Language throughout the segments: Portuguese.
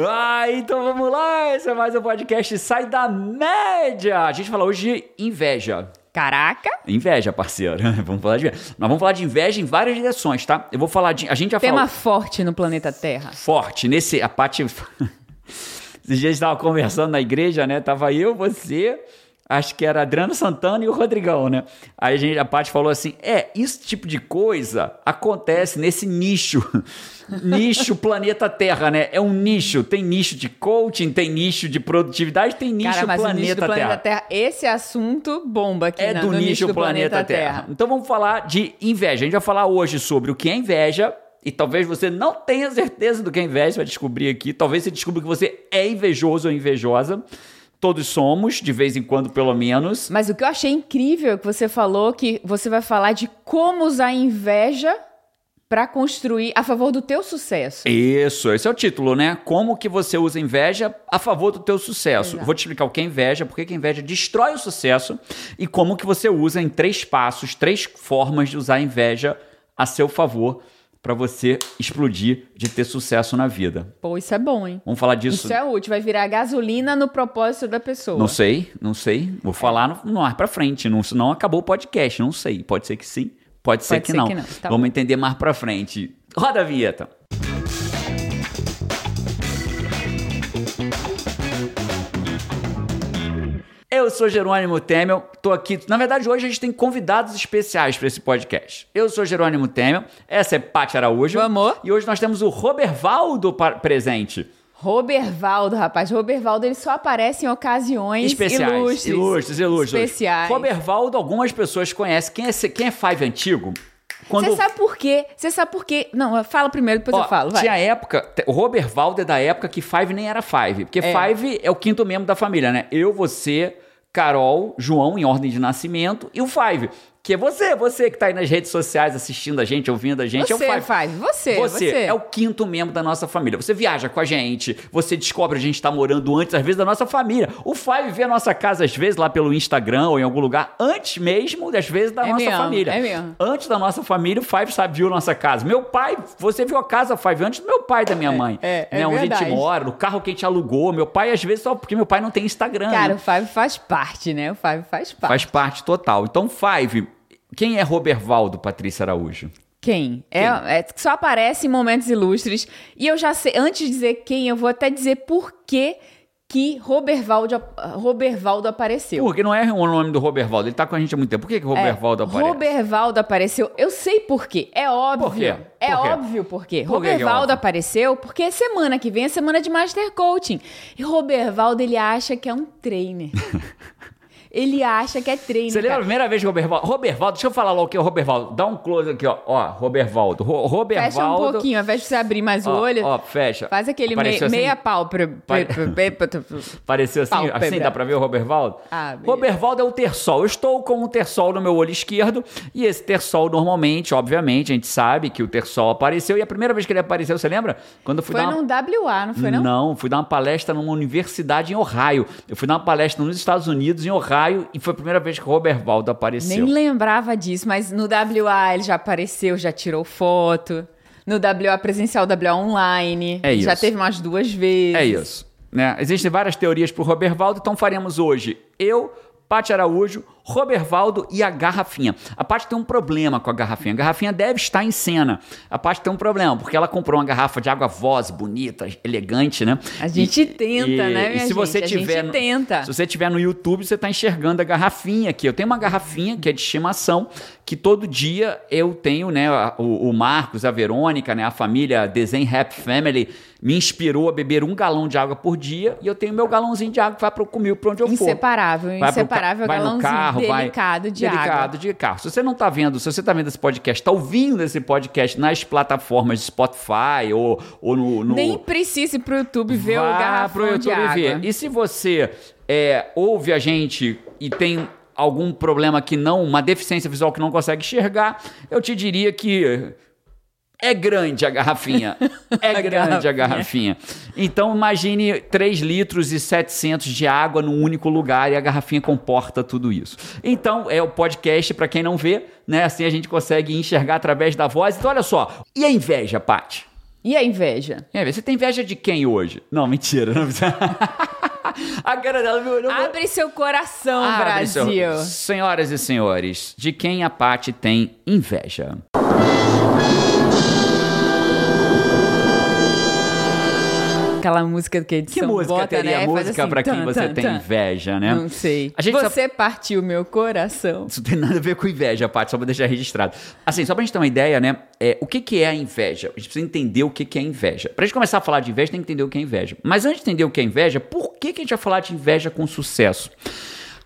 Ah, então vamos lá! Esse é mais um podcast Sai da Média! A gente fala hoje de inveja. Caraca! Inveja, parceiro. vamos falar de inveja. Nós vamos falar de inveja em várias direções, tá? Eu vou falar de. A gente já Tema falou. forte no planeta Terra. Forte. Nesse. A Paty. Esses dias a gente tava conversando na igreja, né? Tava eu, você, acho que era Adriano Santana e o Rodrigão, né? Aí a, gente, a Paty falou assim: é, esse tipo de coisa acontece nesse nicho. nicho planeta Terra, né? É um nicho. Tem nicho de coaching, tem nicho de produtividade, tem nicho Cara, mas o planeta, nicho do planeta Terra. Terra. esse assunto bomba aqui É na- do no nicho do planeta, Terra. Então vamos falar de inveja. A gente vai falar hoje sobre o que é inveja. E talvez você não tenha certeza do que é inveja, você vai descobrir aqui. Talvez você descubra que você é invejoso ou invejosa. Todos somos, de vez em quando, pelo menos. Mas o que eu achei incrível é que você falou que você vai falar de como usar a inveja pra construir a favor do teu sucesso. Isso, esse é o título, né? Como que você usa inveja a favor do teu sucesso. Exato. Vou te explicar o que é inveja, por que que a inveja destrói o sucesso e como que você usa em três passos, três formas de usar a inveja a seu favor para você explodir de ter sucesso na vida. Pô, isso é bom, hein? Vamos falar disso. Isso é útil, vai virar gasolina no propósito da pessoa. Não sei, não sei. Vou falar no, no ar pra frente. Não, não acabou o podcast, não sei. Pode ser que sim, pode ser, Pode que, ser não. que não, tá Vamos entender mais pra frente. Roda a vinheta. Eu sou Jerônimo Temel, tô aqui. Na verdade, hoje a gente tem convidados especiais para esse podcast. Eu sou Jerônimo Temel, essa é Paty Araújo. Vamos. E hoje nós temos o Robervaldo presente. Robervaldo, rapaz. Robervaldo, ele só aparece em ocasiões especiais. ilustres. Ilustres, ilustres. Especiais. Robervaldo, algumas pessoas conhecem. Quem é, quem é Five antigo? Você sabe por quê? Você sabe por quê? Não, fala primeiro, depois Ó, eu falo. Vai. Tinha época, o Robervaldo é da época que Five nem era Five. Porque É. Five é o quinto membro da família, né? Eu, você, Carol, João, em ordem de nascimento, e o Five. Que é você, você que tá aí nas redes sociais assistindo a gente, ouvindo a gente. Você, é o Five. Five, você, Você, você. é o quinto membro da nossa família. Você viaja com a gente, você descobre a gente tá morando antes, às vezes, da nossa família. O Five vê a nossa casa, às vezes, lá pelo Instagram ou em algum lugar, antes mesmo, às vezes, da É nossa mesmo, família. é mesmo. Antes da nossa família, o Five sabe, viu nossa casa. Meu pai, você viu a casa Five antes do meu pai e da minha mãe. é, é né? Onde a verdade. gente mora, no carro que a gente alugou. Meu pai, às vezes, só porque meu pai não tem Instagram. Cara, né? o Five faz parte, né? O Five faz parte. Faz parte total. Então, Five, quem é Robervaldo, Patrícia Araújo? Quem? É, é que só aparece em momentos ilustres. E eu já sei, antes de dizer quem, eu vou até dizer por que que Robervaldo, Robervaldo apareceu. Porque não é o nome do Robervaldo, ele tá com a gente há muito tempo. Por que, que Robervaldo É, aparece? Robervaldo apareceu. Eu sei por quê. É óbvio. Por quê? É Por quê? óbvio por quê. Por é Robervaldo óbvio? apareceu porque semana que vem é semana de Master Coaching. E Robervaldo, ele acha que é um trainer. ele acha que é trainer. Você lembra a cara. primeira vez que o Robervaldo. Robervaldo, deixa eu falar logo o que é o Robervaldo. Dá um close aqui, ó. Ó, Robervaldo. Ro Robervaldo. Fecha um pouquinho, ao invés de você abrir mais o Ó, olho. Ó, fecha. Faz aquele mei- assim? meia pau. Pra, Pare- Pareceu assim, Pálpebra. assim, dá pra ver o Robervaldo? Ah, beleza. Robervaldo é o terçol. Eu estou com o terçol no meu olho esquerdo e esse terçol normalmente, obviamente, a gente sabe que o terçol apareceu e a primeira vez que ele apareceu, você lembra? Quando eu fui Foi dar uma... num WA, não foi não? Não, fui dar uma palestra numa universidade em Ohio. Eu fui dar uma palestra nos Estados Unidos, em Ohio, e foi a primeira vez que o Robervaldo apareceu. Nem lembrava disso, mas no WA ele já apareceu, já tirou foto. No WA presencial, WA online. É Já isso. teve umas duas vezes. É isso. Né? Existem várias teorias para o Robervaldo, então faremos hoje eu, Paty Araújo, Robervaldo e a garrafinha. A Paty tem um problema com a garrafinha. A garrafinha deve estar em cena. A Paty tem um problema, porque ela comprou uma garrafa de água voz, bonita, elegante, né? A gente tenta, né, minha e se você gente? A tiver gente no- tenta. Se você tiver no YouTube, você está enxergando a garrafinha aqui. Eu tenho uma garrafinha que é de estimação, que todo dia eu tenho, né? O, o Marcos, a Verônica, né? A família Desenho Happy Family me inspirou a beber um galão de água por dia e eu tenho meu galãozinho de água que vai para comigo para onde eu for. Inseparável, Vai pro ca- inseparável vai galãozinho carro, vai- delicado de delicado água. de carro. Se você não tá vendo, se você tá vendo esse podcast, tá ouvindo esse podcast nas plataformas de Spotify ou, ou no, no Nem precisa ir pro YouTube ver o Vá garrafão pro YouTube de água. ver. E se você é, ouve a gente e tem algum problema que não, uma deficiência visual que não consegue enxergar, eu te diria que é grande a garrafinha. É A grande a garrafinha. garrafinha. Então imagine 3 litros e 700 de água num único lugar e a garrafinha comporta tudo isso. Então é o podcast para quem não vê, né? Assim a gente consegue enxergar através da voz. Então olha só. E a inveja, Paty? E a inveja? É, você tem inveja de quem hoje? Não, mentira. Não precisa. a cara dela me olhou. Abre seu coração, Abre Brasil. seu- Senhoras e senhores, de quem a Paty tem inveja? Aquela música que a Que edição música bota, teria né? Música assim, pra quem tan, você tan, tem tan. inveja, né? Não sei. Você partiu meu coração. Isso não tem nada a ver com inveja, Paty, só pra deixar registrado. Assim, só pra gente ter uma ideia, né? É, o que, que é a inveja? A gente precisa entender o que, que é inveja. Pra gente começar a falar de inveja, tem que entender o que é inveja. Mas antes de entender o que é inveja, por que, que a gente vai falar de inveja com sucesso?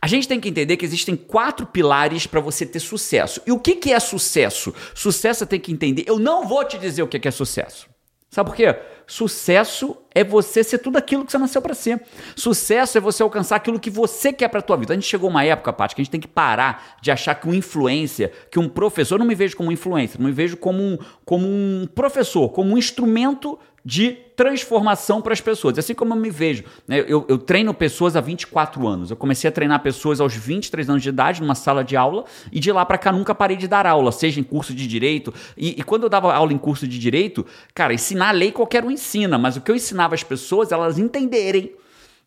A gente tem que entender que existem quatro pilares para você ter sucesso. E o que, que é sucesso? Sucesso você tem que entender. Eu não vou te dizer o que, que é sucesso. Sabe por quê? Sucesso é você ser tudo aquilo que você nasceu para ser. Sucesso é você alcançar aquilo que você quer para tua vida. A gente chegou uma época, Paty, que a gente tem que parar de achar que um influência, que um professor, eu não me vejo como um influencer, não me vejo como um, como um professor, como um instrumento de transformação para as pessoas. Assim como eu me vejo. né? Eu, eu treino pessoas há 24 anos. Eu comecei a treinar pessoas aos 23 anos de idade numa sala de aula e de lá para cá nunca parei de dar aula, seja em curso de direito. E, e quando eu dava aula em curso de direito, cara, ensinar a lei qualquer um ensina, mas o que eu ensinava as pessoas, elas entenderem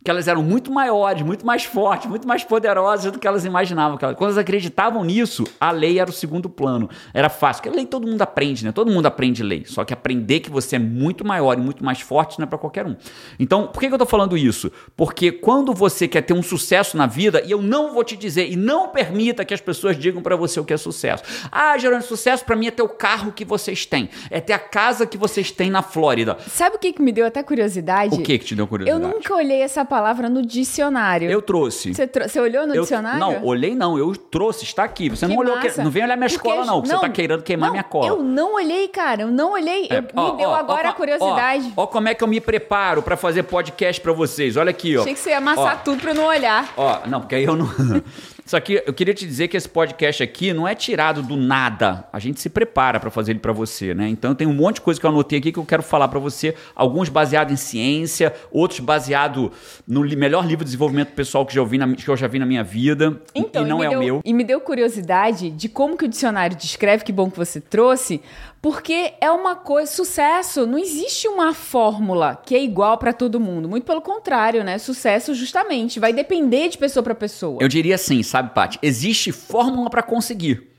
que elas eram muito maiores, muito mais fortes, muito mais poderosas do que elas imaginavam. Quando elas acreditavam nisso, a lei era o segundo plano. Era fácil, porque a lei todo mundo aprende, né? Todo mundo aprende lei. Só que aprender que você é muito maior e muito mais forte não é para qualquer um. Então, por que, eu tô falando isso? Porque quando você quer ter um sucesso na vida, e eu não vou te dizer, e não permita que as pessoas digam para você o que é sucesso. Ah, Gerando, sucesso para mim é ter o carro que vocês têm, é ter a casa que vocês têm na Flórida. Sabe o que, que me deu até curiosidade? O que que te deu Eu curiosidade? nunca olhei essa palavra no dicionário. Eu trouxe. Você, tro- você olhou no Eu- dicionário? Não, olhei não, eu trouxe, está aqui. Você Que não olhou, que- não vem olhar minha Porque escola não, que você não, tá querendo queimar não, minha cola. Eu não olhei, cara, eu não olhei. É, Eu- ó, me deu ó, agora ó, a curiosidade. Ó, como é que eu me preparo pra fazer podcast pra vocês. Olha aqui, ó. Achei que você ia amassar tudo pra eu não olhar. Ó, não, porque aí eu não. Isso aqui, eu queria te dizer que esse podcast aqui não é tirado do nada. A gente se prepara pra fazer ele pra você, né? Então tem um monte de coisa que eu anotei aqui que eu quero falar pra você. Alguns baseados em ciência, outros baseados no melhor livro de desenvolvimento pessoal que, já ouvi na- que eu já vi na minha vida. e- Então, e não me é deu, o meu. E me deu curiosidade de como que o dicionário descreve, que bom que você trouxe, porque é uma coisa, sucesso, não existe uma fórmula que é igual pra todo mundo. Muito pelo contrário, né? Sucesso justamente vai depender de pessoa pra pessoa. Eu diria assim, sabe, Paty? Existe fórmula pra conseguir.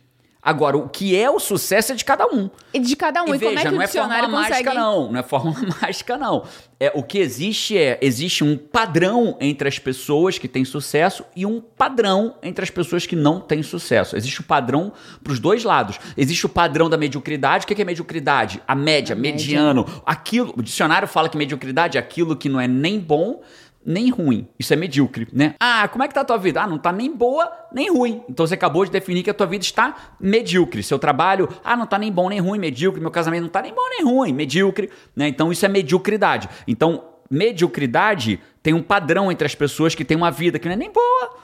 Agora, o que é o sucesso é de cada um. E de cada um. E E, como veja, é que não é fórmula consegue... mágica, não. Não é fórmula mágica, não. É, o que existe é, existe um padrão entre as pessoas que têm sucesso e um padrão entre as pessoas que não têm sucesso. Existe o padrão para os dois lados. Existe o padrão da mediocridade. O que é mediocridade? A média, A média. mediano. Aquilo, o dicionário fala que mediocridade é aquilo que não é nem bom nem ruim. Isso é medíocre, né? Ah, como é que tá a tua vida? Ah, não tá nem boa, nem ruim. Então você acabou de definir que a tua vida está medíocre. Seu trabalho, ah, não tá nem bom nem ruim, medíocre. Meu casamento não tá nem bom nem ruim, medíocre, né? Então isso é mediocridade. Então, mediocridade tem um padrão entre as pessoas que têm uma vida que não é nem boa,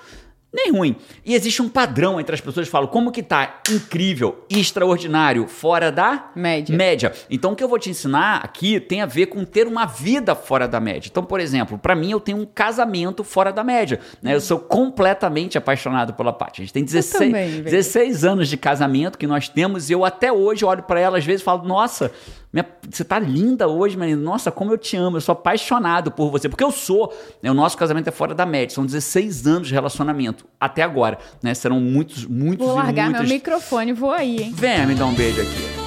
nem ruim. E existe um padrão entre as pessoas que falam como que tá incrível, extraordinário, fora da Média. média. Então o que eu vou te ensinar aqui tem a ver com ter uma vida fora da média. Então, por exemplo, pra mim eu tenho um casamento fora da média, né? Eu sou completamente apaixonado pela Paty. A gente tem 16, também, velho. 16 anos de casamento que nós temos e eu até hoje olho pra ela às vezes e falo: "Nossa, minha- você tá linda hoje, menina. Nossa, como eu te amo. Eu sou apaixonado por você. Porque eu sou. né? O nosso casamento é fora da média. São 16 anos de relacionamento. Até agora. Né? Serão muitos, muitos Vou e largar muitos... meu microfone e vou aí, hein? Venha me dar um beijo aqui.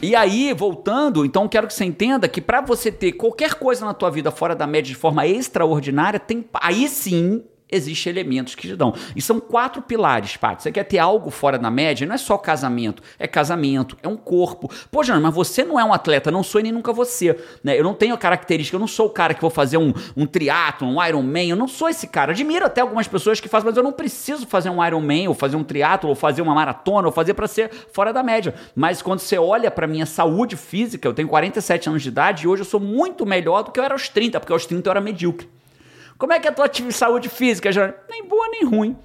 E aí, voltando, então quero que você entenda que para você ter qualquer coisa na tua vida fora da média de forma extraordinária, tem aí sim existem elementos que te dão. E são quatro pilares, Paty. Você quer ter algo fora da média? Não é só casamento, é casamento, é um corpo. Pô, Jana, mas você não é um atleta, não sou e nem nunca você. Né? Eu não tenho a característica, eu não sou o cara que vou fazer um, um triatlo, um Ironman, eu não sou esse cara. Admiro até algumas pessoas que fazem, mas eu não preciso fazer um Ironman, ou fazer um triatlo, ou fazer uma maratona, ou fazer para ser fora da média. Mas quando você olha para minha saúde física, eu tenho 47 anos de idade e hoje eu sou muito melhor do que eu era aos 30, porque aos 30 eu era medíocre. Como é que é a tua saúde física, Jana? Nem boa nem ruim.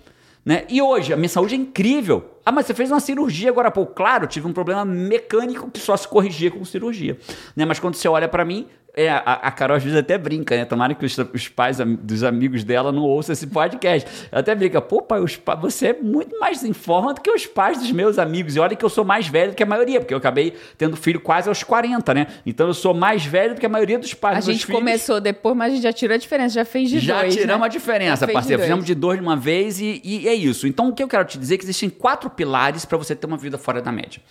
Né? E hoje, a minha saúde é incrível. Ah, mas você fez uma cirurgia agora há pouco. Claro, tive um problema mecânico que só se corrigia com cirurgia. Né? Mas quando você olha pra mim, É, a, a Carol às vezes até brinca, né? Tomara que os, os pais am- dos amigos dela não ouçam esse podcast. Ela até brinca, pô, pai, os você é muito mais em forma do que os pais dos meus amigos. E olha que eu sou mais velho do que a maioria, porque eu acabei tendo filho quase aos 40, né? Então eu sou mais velho do que a maioria dos pais A dos meus gente filhos. começou depois, mas a gente já tirou a diferença, já fez de Já dois. tiramos né? a diferença, Já parceiro. de Fizemos de dois de uma vez e, e é isso. Então, o que eu quero te dizer é que existem quatro pilares para você ter uma vida fora da média.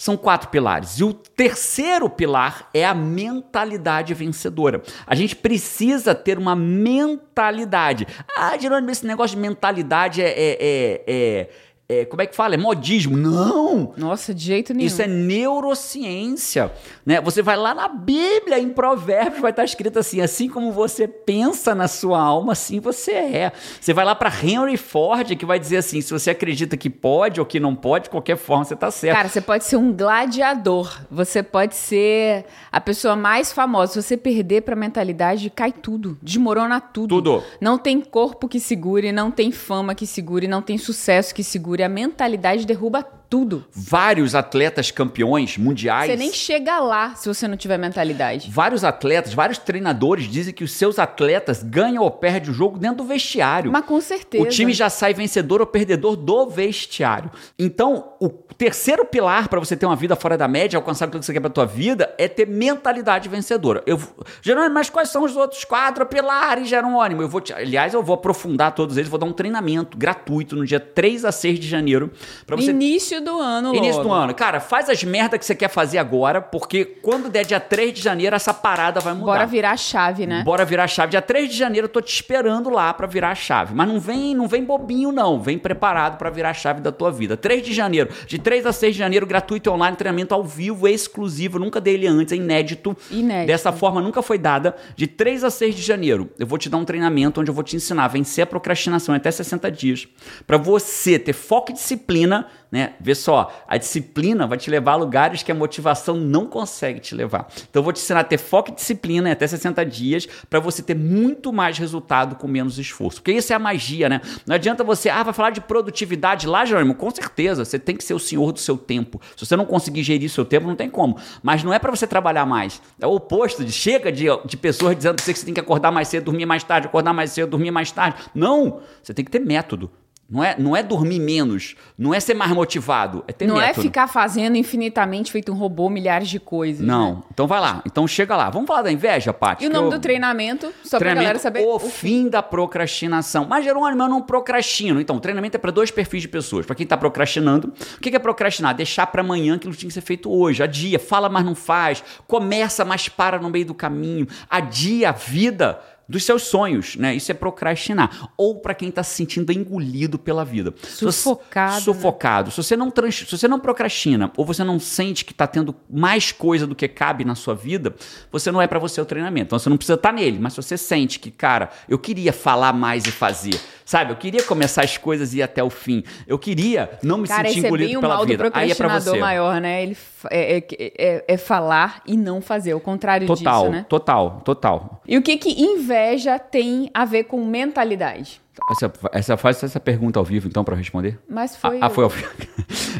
São quatro pilares. E o terceiro pilar é a mentalidade vencedora. A gente precisa ter uma mentalidade. Ah, Jerônimo, esse negócio de mentalidade é. é, é, é- é- como é que fala? É modismo. Não! Nossa, de jeito nenhum. Isso é neurociência, né? Você vai lá na Bíblia, em Provérbios, vai estar escrito assim: assim como você pensa na sua alma, assim você é. Você vai lá para Henry Ford, que vai dizer assim: se você acredita que pode ou que não pode, de qualquer forma você tá certo. Cara, você pode ser um gladiador. Você pode ser a pessoa mais famosa. Se você perder pra mentalidade, cai tudo. Desmorona tudo. Tudo. Não tem corpo que segure, não tem fama que segure, não tem sucesso que segure. A mentalidade derruba tudo. Vários atletas campeões mundiais. Você nem chega lá se você não tiver mentalidade. Vários atletas, vários treinadores dizem que os seus atletas ganham ou perdem o jogo dentro do vestiário. Mas com certeza. O time já sai vencedor ou perdedor do vestiário. Então, o terceiro pilar para você ter uma vida fora da média, alcançar tudo que você quer para tua vida, é ter mentalidade vencedora. Eu, Jerônimo, mas quais são os outros quatro pilares, Jerônimo? Eu vou te, aliás, eu vou aprofundar todos eles, vou dar um treinamento gratuito no dia 3 a 6 de janeiro para você Início do ano, Início do logo. ano. Cara, faz as merda que você quer fazer agora, porque quando der dia 3 de janeiro, essa parada vai mudar. Bora virar a chave, né? Bora virar a chave. Dia 3 de janeiro eu tô te esperando lá pra virar a chave. Mas não vem, não vem bobinho não, vem preparado pra virar a chave da tua vida. 3 de janeiro, de 3 a 6 de janeiro, gratuito e online, treinamento ao vivo, exclusivo, nunca dei ele antes, é inédito. Inédito. Dessa forma nunca foi dada. De 3 a 6 de janeiro, eu vou te dar um treinamento onde eu vou te ensinar a vencer a procrastinação até 60 dias, Pra você ter foco e disciplina, né? Vê só, a disciplina vai te levar a lugares que a motivação não consegue te levar. Então eu vou te ensinar a ter foco e disciplina em até 60 dias pra você ter muito mais resultado com menos esforço. Porque isso é a magia, né? Não adianta você, ah, vai falar de produtividade lá, Jerônimo, com certeza, você tem que ser o senhor do seu tempo. Se você não conseguir gerir seu tempo, não tem como. Mas não é pra você trabalhar mais. É o oposto de chega de, de pessoas dizendo pra você que você tem que acordar mais cedo, dormir mais tarde, acordar mais cedo, dormir mais tarde. Não! Você tem que ter método. Não é, não é dormir menos, não é ser mais motivado, é ter Não é método. ficar fazendo infinitamente, feito um robô, milhares de coisas. Não. né? Então vai lá. Então chega lá. Vamos falar da inveja, Paty? E o nome eu- do treinamento, só pra treinamento, galera saber. O fim da procrastinação. Mas, Jerônimo, eu não procrastino. Então, o treinamento é para dois perfis de pessoas. Para quem tá procrastinando. O que que é procrastinar? Deixar para amanhã aquilo que tinha que ser feito hoje. Adia, fala, mas não faz. Começa, mas para no meio do caminho. Adia a vida dos seus sonhos, né? Isso é procrastinar. Ou para quem tá se sentindo engolido pela vida. Se você- Sufocado, né? Sufocado. Se você não trans- se você não procrastina ou você não sente que tá tendo mais coisa do que cabe na sua vida, você não é para você o treinamento. Então você não precisa estar nele, mas se você sente que, cara, eu queria falar mais e fazer, sabe? Eu queria começar as coisas e ir até o fim. Eu queria não me Cara, sentir é engolido o pela vida. Aí é para você. maior, né? Ele é, é- é- é falar e não fazer, o contrário Total, disso, né? total, total. E o que que inveja tem a ver com mentalidade? Essa, essa faz essa pergunta ao vivo então para responder? Mas foi. Ah, ah, foi ao vivo.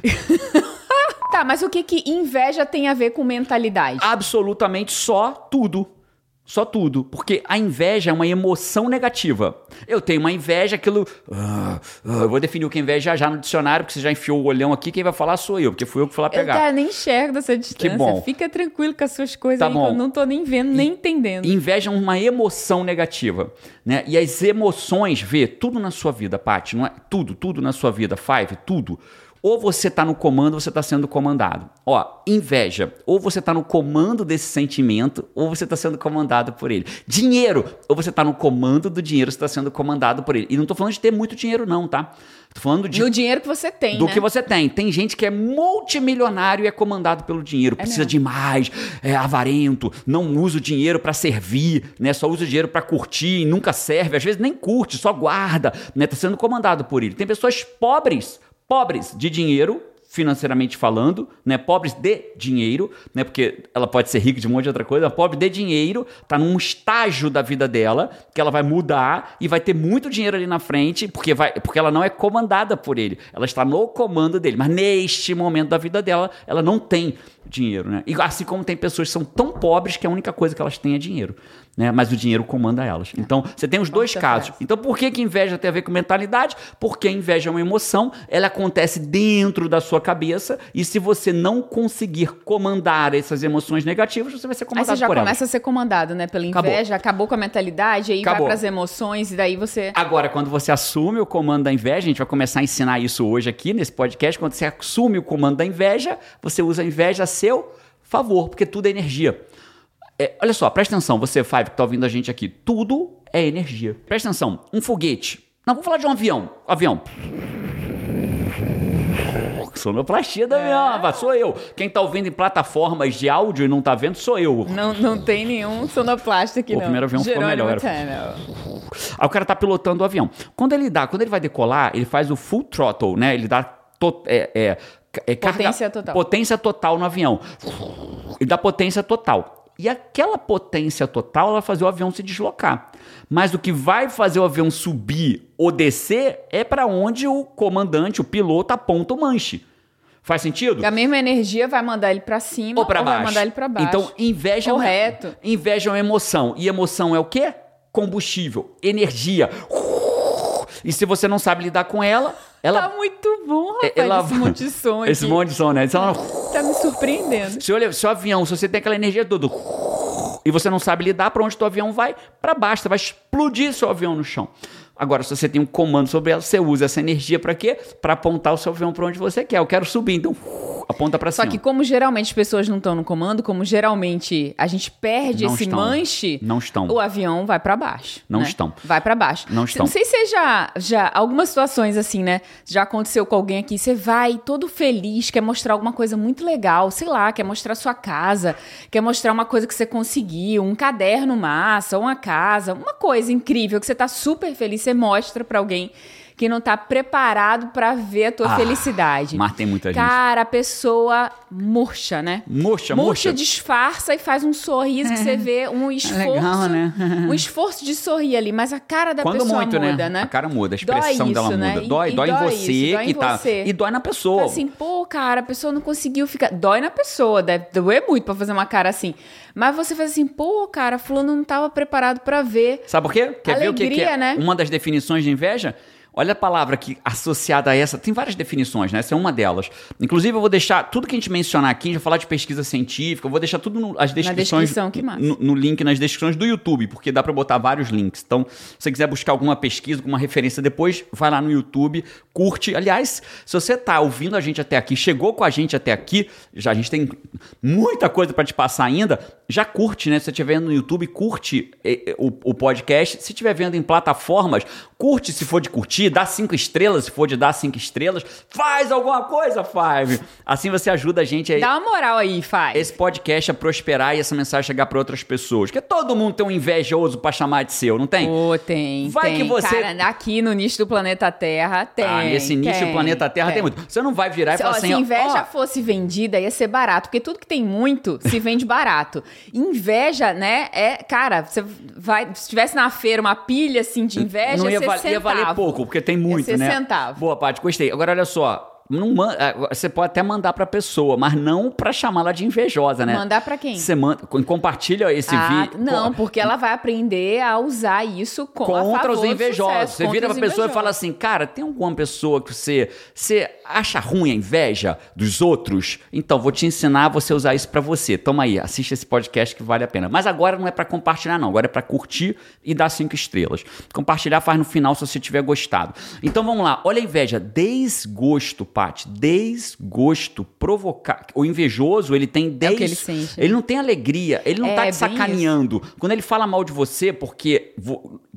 Tá, mas o que que inveja tem a ver com mentalidade? absolutamente só tudo. Só tudo. Porque a inveja é uma emoção negativa. Eu tenho uma inveja, aquilo. ah, ah, eu vou definir o que é inveja já já no dicionário, porque você já enfiou o olhão aqui, quem vai falar sou eu, porque fui eu que fui lá Eu, pegar. cara, nem enxergo dessa distância. bom. Fica tranquilo com as suas coisas Tá aí, bom. que eu não tô nem vendo, nem entendendo. Inveja é uma emoção negativa, né? E as emoções, vê, tudo na sua vida, Paty, não é tudo, tudo na sua vida, Five, tudo. Ou você tá no comando, ou você tá sendo comandado. Ó, inveja, ou você tá no comando desse sentimento, ou você tá sendo comandado por ele. Dinheiro, ou você tá no comando do dinheiro, você tá sendo comandado por ele. E não tô falando de ter muito dinheiro não, tá? Tô falando de No dinheiro que você tem, do né? que você tem. Tem gente que é multimilionário e é comandado pelo dinheiro, precisa mesmo. de mais, é avarento, não usa o dinheiro pra servir, né? Só usa o dinheiro pra curtir, nunca serve, às vezes nem curte, só guarda, né? Tá sendo comandado por ele. Tem pessoas pobres, pobres de dinheiro, financeiramente falando, né? Pobres de dinheiro, né? Porque ela pode ser rica de um monte de outra coisa, pobre de dinheiro, tá num estágio da vida dela que ela vai mudar e vai ter muito dinheiro ali na frente, porque vai, porque ela não é comandada por ele. Ela está no comando dele, mas neste momento da vida dela, ela não tem dinheiro, né? E assim como tem pessoas que são tão pobres que a única coisa que elas têm é dinheiro, né? Mas o dinheiro comanda elas. Então, você tem os dois casos. Então, por que, que inveja tem a ver com mentalidade? Porque a inveja é uma emoção, ela acontece dentro da sua cabeça, e se você não conseguir comandar essas emoções negativas, você vai ser Aí comandado você já por começa elas. a ser comandado, né? Pela Acabou. inveja, acabou, com a mentalidade, aí Acabou. vai pras emoções, e daí você. Agora, quando você assume o comando da inveja, a gente vai começar a ensinar isso hoje aqui nesse podcast. Quando você assume o comando da inveja, você usa a inveja a seu favor, porque tudo é energia. É, olha só, presta atenção, você, Five, que tá ouvindo a gente aqui. Tudo é energia. Presta atenção, um foguete. Não, vamos falar de um avião. Avião. Sonoplastia da avião, rapaz, sou eu. Quem tá ouvindo em plataformas de áudio e não tá vendo, sou eu. Não, não tem nenhum sonoplasta aqui, O não. primeiro avião ficou Jerônimo melhor. Tanner. Aí o cara tá pilotando o avião. Quando ele dá, quando ele vai decolar, ele faz o full throttle, né? Ele dá to- é, é, é carga- Potência total. potência total no avião. Ele dá potência total. E aquela potência total ela vai fazer o avião se deslocar. Mas o que vai fazer o avião subir ou descer é para onde o comandante, o piloto, aponta o manche. Faz sentido? A mesma energia vai mandar ele pra cima ou para vai baixo. mandar ele pra baixo. Então, inveja é uma- Correto. inveja uma emoção. E emoção é o quê? Combustível, energia. E se você não sabe lidar com ela, ela. Tá muito bom, rapaz, ela esse monte de som Esse aqui. monte de som, né? Então, ela- Tá me surpreendendo. se olha, se o avião, se você tem aquela energia toda e você não sabe lidar, para onde o avião vai? Para baixo, você vai explodir seu avião no chão. Agora, se você tem um comando sobre ela, você usa essa energia para quê? Para apontar o seu avião para onde você quer. Eu quero subir, então aponta para Só cima. que como geralmente as pessoas não estão no comando, como geralmente a gente perde Não esse estão. manche, Não estão. o avião vai pra baixo. Não né? estão. Vai pra baixo. Não estão. Não sei se você já, já algumas situações assim, né? Já aconteceu com alguém aqui, você vai todo feliz, quer mostrar alguma coisa muito legal, sei lá, quer mostrar sua casa, quer mostrar uma coisa que você conseguiu, um caderno massa, uma casa, uma coisa incrível que você tá super feliz, você mostra pra alguém que não tá preparado pra ver a tua Ah, felicidade. Mas tem muita gente. Cara, a pessoa murcha, né? Murcha, Murcha, murcha. disfarça e faz um sorriso que você vê um esforço. legal, né? um esforço de sorrir ali, mas a cara da Quando pessoa muito, muda, né? né? A cara muda, a Dói expressão dela isso, né? muda. E- Dói, e dói em dói você isso, dói que em tá. você. E dói na pessoa. Fala assim, pô, cara, a pessoa não conseguiu ficar. Dói na pessoa, deve doer muito pra fazer uma cara assim. Mas você faz assim, pô, cara, fulano não tava preparado pra ver. Sabe por quê? Quer ver o que, que Alegria, é né? uma das definições de inveja? Olha a palavra que associada a essa. Tem várias definições, né? Essa é uma delas. Inclusive, eu vou deixar tudo que a gente mencionar aqui, a gente vai falar de pesquisa científica, eu vou deixar tudo no, as descrições. descrição, que massa. no, no link nas descrições do YouTube, porque dá pra botar vários links. Então, se você quiser buscar alguma pesquisa, alguma referência depois, vai lá no YouTube, curte. Aliás, se você tá ouvindo a gente até aqui, chegou com a gente até aqui, já a gente tem muita coisa pra te passar ainda, já curte, né? Se você estiver vendo no YouTube, curte eh, eh, o, o podcast. Se estiver vendo em plataformas, curte se for de curtir, dá cinco estrelas se for de dar cinco estrelas. Faz alguma coisa, Five! Assim você ajuda a gente aí Dá uma moral aí, faz. esse podcast a prosperar e essa mensagem chegar para outras pessoas. Porque todo mundo tem um invejoso para chamar de seu, não tem? Pô, tem. Vai tem. que você- Cara, aqui no nicho do planeta Terra tem. ah, nesse nicho tem, do planeta Terra tem. muito. Você não vai virar e Se, falar ó, assim, se inveja ó, fosse vendida, ia ser barato, porque tudo que tem muito se vende barato. Inveja, né? É, cara, você vai. Se tivesse na feira uma pilha assim de inveja, não ia, ia, ia valer pouco, porque tem muito, ser né? centavo. Boa, Paty, gostei. Agora, olha só. Não ah, Você pode até mandar pra pessoa, mas não pra chamá-la de invejosa, né? Mandar pra quem? Você manda, compartilha esse Ah, vídeo. não, porque ela vai aprender a usar isso com, contra os invejosos. sucesso, você vira pra pessoa e fala invejosos. assim, cara, tem alguma pessoa que você, você acha ruim a inveja dos outros? Então, vou te ensinar a você usar isso pra você. Toma aí, assiste esse podcast que vale a pena. Mas agora não é pra compartilhar, não. Agora é pra curtir e dar cinco estrelas. Compartilhar faz no final se você tiver gostado. Então, vamos lá. Olha a inveja. Desgosto, Desgosto. Provocar. O invejoso, ele tem des... É o que ele sente. Ele não tem alegria. Ele não É, tá te sacaneando. Quando ele fala mal de você porque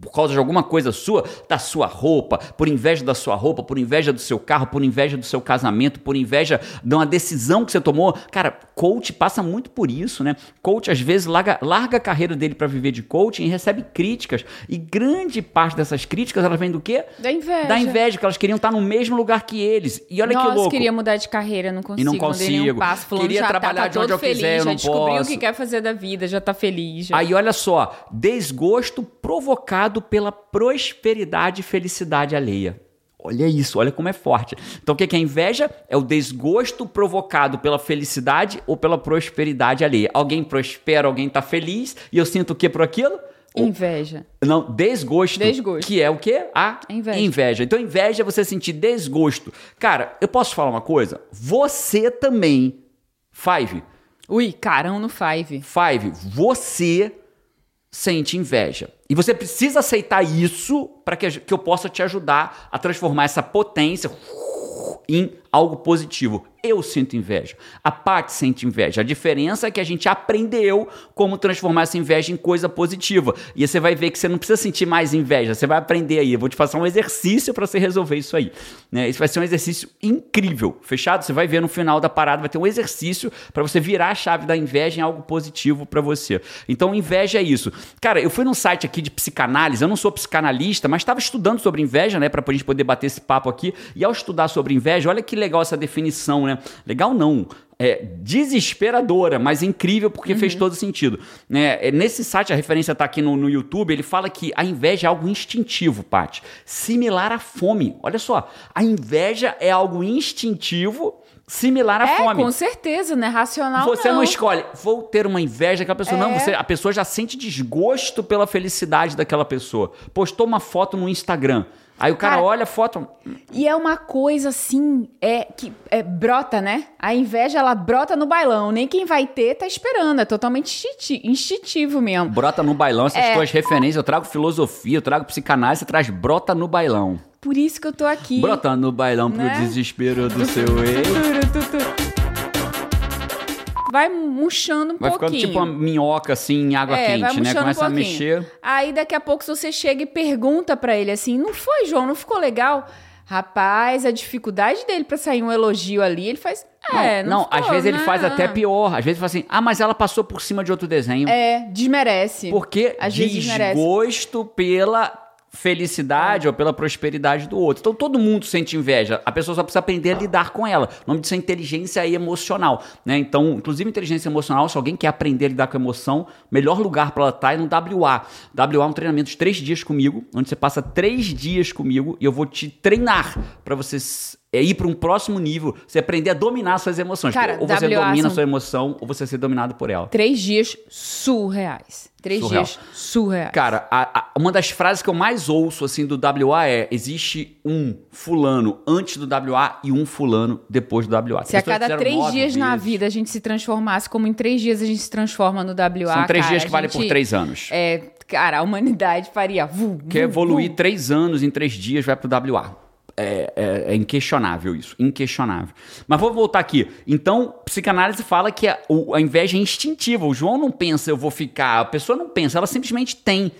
por causa de alguma coisa sua, da sua roupa, por inveja da sua roupa, por inveja do seu carro, por inveja do seu casamento, por inveja de uma decisão que você tomou, cara, coach passa muito por isso, né? Coach às vezes larga, larga a carreira dele para viver de coaching e recebe críticas. E grande parte dessas críticas elas vêm do quê? Da inveja. Da inveja, que elas queriam estar no mesmo lugar que eles. E olha Nossa, que louco. queria mudar de carreira, não consigo, não dei nenhum consigo. passo. Fulano Queria já trabalhar tá, de tá onde todo eu feliz, quiser, eu já não descobriu posso. o que quer fazer da vida, já tá feliz. Já. Aí olha só, desgosto provocado pela prosperidade e felicidade alheia. Olha isso, olha como é forte. Então o que é inveja? É o desgosto provocado pela felicidade ou pela prosperidade alheia. Alguém prospera, alguém tá feliz e eu sinto o que por aquilo? Inveja. Não, desgosto. Desgosto. Que é o quê? A Inveja. inveja. Então, inveja é você sentir desgosto. Cara, eu posso falar uma coisa? Você também, Five, Ui, carão no Five. Five, você sente inveja. E você precisa aceitar isso para que, que eu possa te ajudar a transformar essa potência em algo positivo. Eu sinto inveja. A Paty sente inveja. A diferença é que a gente aprendeu como transformar essa inveja em coisa positiva. E você vai ver que você não precisa sentir mais inveja. Você vai aprender aí. Eu vou te passar um exercício para você resolver isso aí. Né? Isso vai ser um exercício incrível. Fechado? Você vai ver no final da parada, vai ter um exercício para você virar a chave da inveja em algo positivo para você. Então, inveja é isso. Cara, eu fui num site aqui de psicanálise. Eu não sou psicanalista, mas estava estudando sobre inveja, né? Para a gente poder bater esse papo aqui. E ao estudar sobre inveja, olha que legal essa definição, né? Legal não. É desesperadora, mas incrível porque fez todo sentido. Né? É, Nesse site, a referência tá aqui no, no YouTube, ele fala que a inveja é algo instintivo, Paty. Similar à fome. Olha só, a inveja é algo instintivo, similar à É, fome. com certeza, não é racional Você não. não. escolhe, vou ter uma inveja daquela pessoa. Não, É. você, a pessoa já sente desgosto pela felicidade daquela pessoa. Postou uma foto no Instagram. Aí o cara, Cara, olha a foto. E é uma coisa assim, é que é, brota, né? A inveja, ela brota no bailão. Nem quem vai ter tá esperando. É totalmente instinti- instintivo mesmo. Brota no bailão, essas É. tuas referências. Eu trago filosofia, eu trago psicanálise, você traz brota no bailão. Por isso que eu tô aqui. Brota no bailão pro Né? desespero do seu ex. Vai murchando um Vai ficando pouquinho. tipo uma minhoca assim em água É, vai quente, né? Começa um a mexer. Aí daqui a pouco você chega e pergunta pra ele assim: "Não foi, João? Não ficou legal?" Rapaz, a dificuldade dele pra sair um elogio ali, ele faz: "É, não, não, ficou, às vezes ele não. faz até pior. Às vezes ele fala assim: ah, mas ela passou por cima de outro desenho. É, desmerece. Porque Às desgosto pela felicidade ou pela prosperidade do outro. Então todo mundo sente inveja. A pessoa só precisa aprender a lidar com ela. O nome disso é inteligência emocional, né? Então, inclusive inteligência emocional, se alguém quer aprender a lidar com a emoção, melhor lugar para ela estar é no WA. WA é um treinamento de três dias comigo, onde você passa três dias comigo e eu vou te treinar para você s- é ir para um próximo nível, você aprender a dominar suas emoções. Cara, ou você WA domina sua emoção, ou você ser dominado por ela. Três dias surreais. Três Surreal. dias surreais. Cara, a- a- uma das frases que eu mais ouço assim do WA é: existe um fulano antes do WA e um fulano depois do WA. Se a cada três dias na vida a gente se transformasse, como em três dias a gente se transforma no WA. São três cara, dias que valem por três anos. É, cara, a humanidade faria. Vu, Quer vu, evoluir vu. três anos em três dias, vai pro WA. É, é- é inquestionável isso, inquestionável. Mas vou voltar aqui. Então, psicanálise fala que a, a inveja é instintiva. O João não pensa, eu vou ficar. A pessoa não pensa, ela simplesmente tem.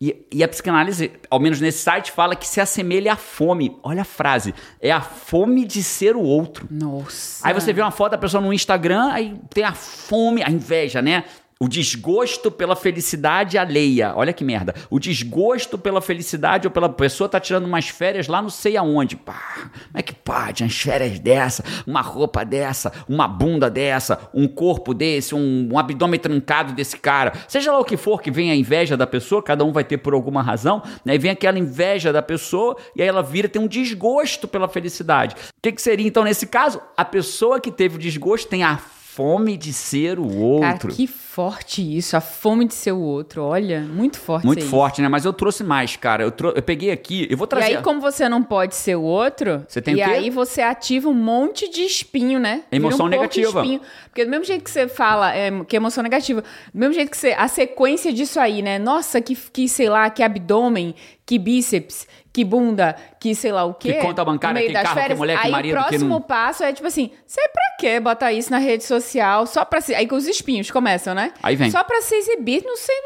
E, e a psicanálise, ao menos nesse site, fala que se assemelha à fome. Olha a frase. É a fome de ser o outro. Nossa. Aí você vê uma foto da pessoa no Instagram, aí tem a fome, a inveja, né? O desgosto pela felicidade alheia. Olha que merda. O desgosto pela felicidade ou pela pessoa tá tirando umas férias lá não sei aonde. Pá, como é que pode? Umas férias dessa, uma roupa dessa, uma bunda dessa, um corpo desse, um, um abdômen trancado desse cara. Seja lá o que for que venha a inveja da pessoa, cada um vai ter por alguma razão, né? E vem aquela inveja da pessoa e aí ela vira tem um desgosto pela felicidade. O que, que seria então nesse caso? A pessoa que teve o desgosto tem a fome de ser o outro. Cara, que forte isso. A fome de ser o outro. Olha, muito forte Muito isso aí. forte, né? Mas eu trouxe mais, cara. Eu, trou- eu peguei aqui, eu vou E trazer. aí, como você não pode ser o outro, Você tem e o aí você ativa um monte de espinho, né? Emoção um negativa. espinho. Porque do mesmo jeito que você fala é, que é emoção negativa, do mesmo jeito que você. A sequência disso aí, né? Nossa, que, que sei lá, que abdômen, que bíceps, que bunda, que sei lá o quê. Que conta bancária, que carro, que férias. mulher, que aí marido, o que próximo não- passo é tipo assim: sei pra quê botar isso na rede social? Só pra se. Aí com os espinhos começam, né? Aí vem. Só pra se exibir, não sei.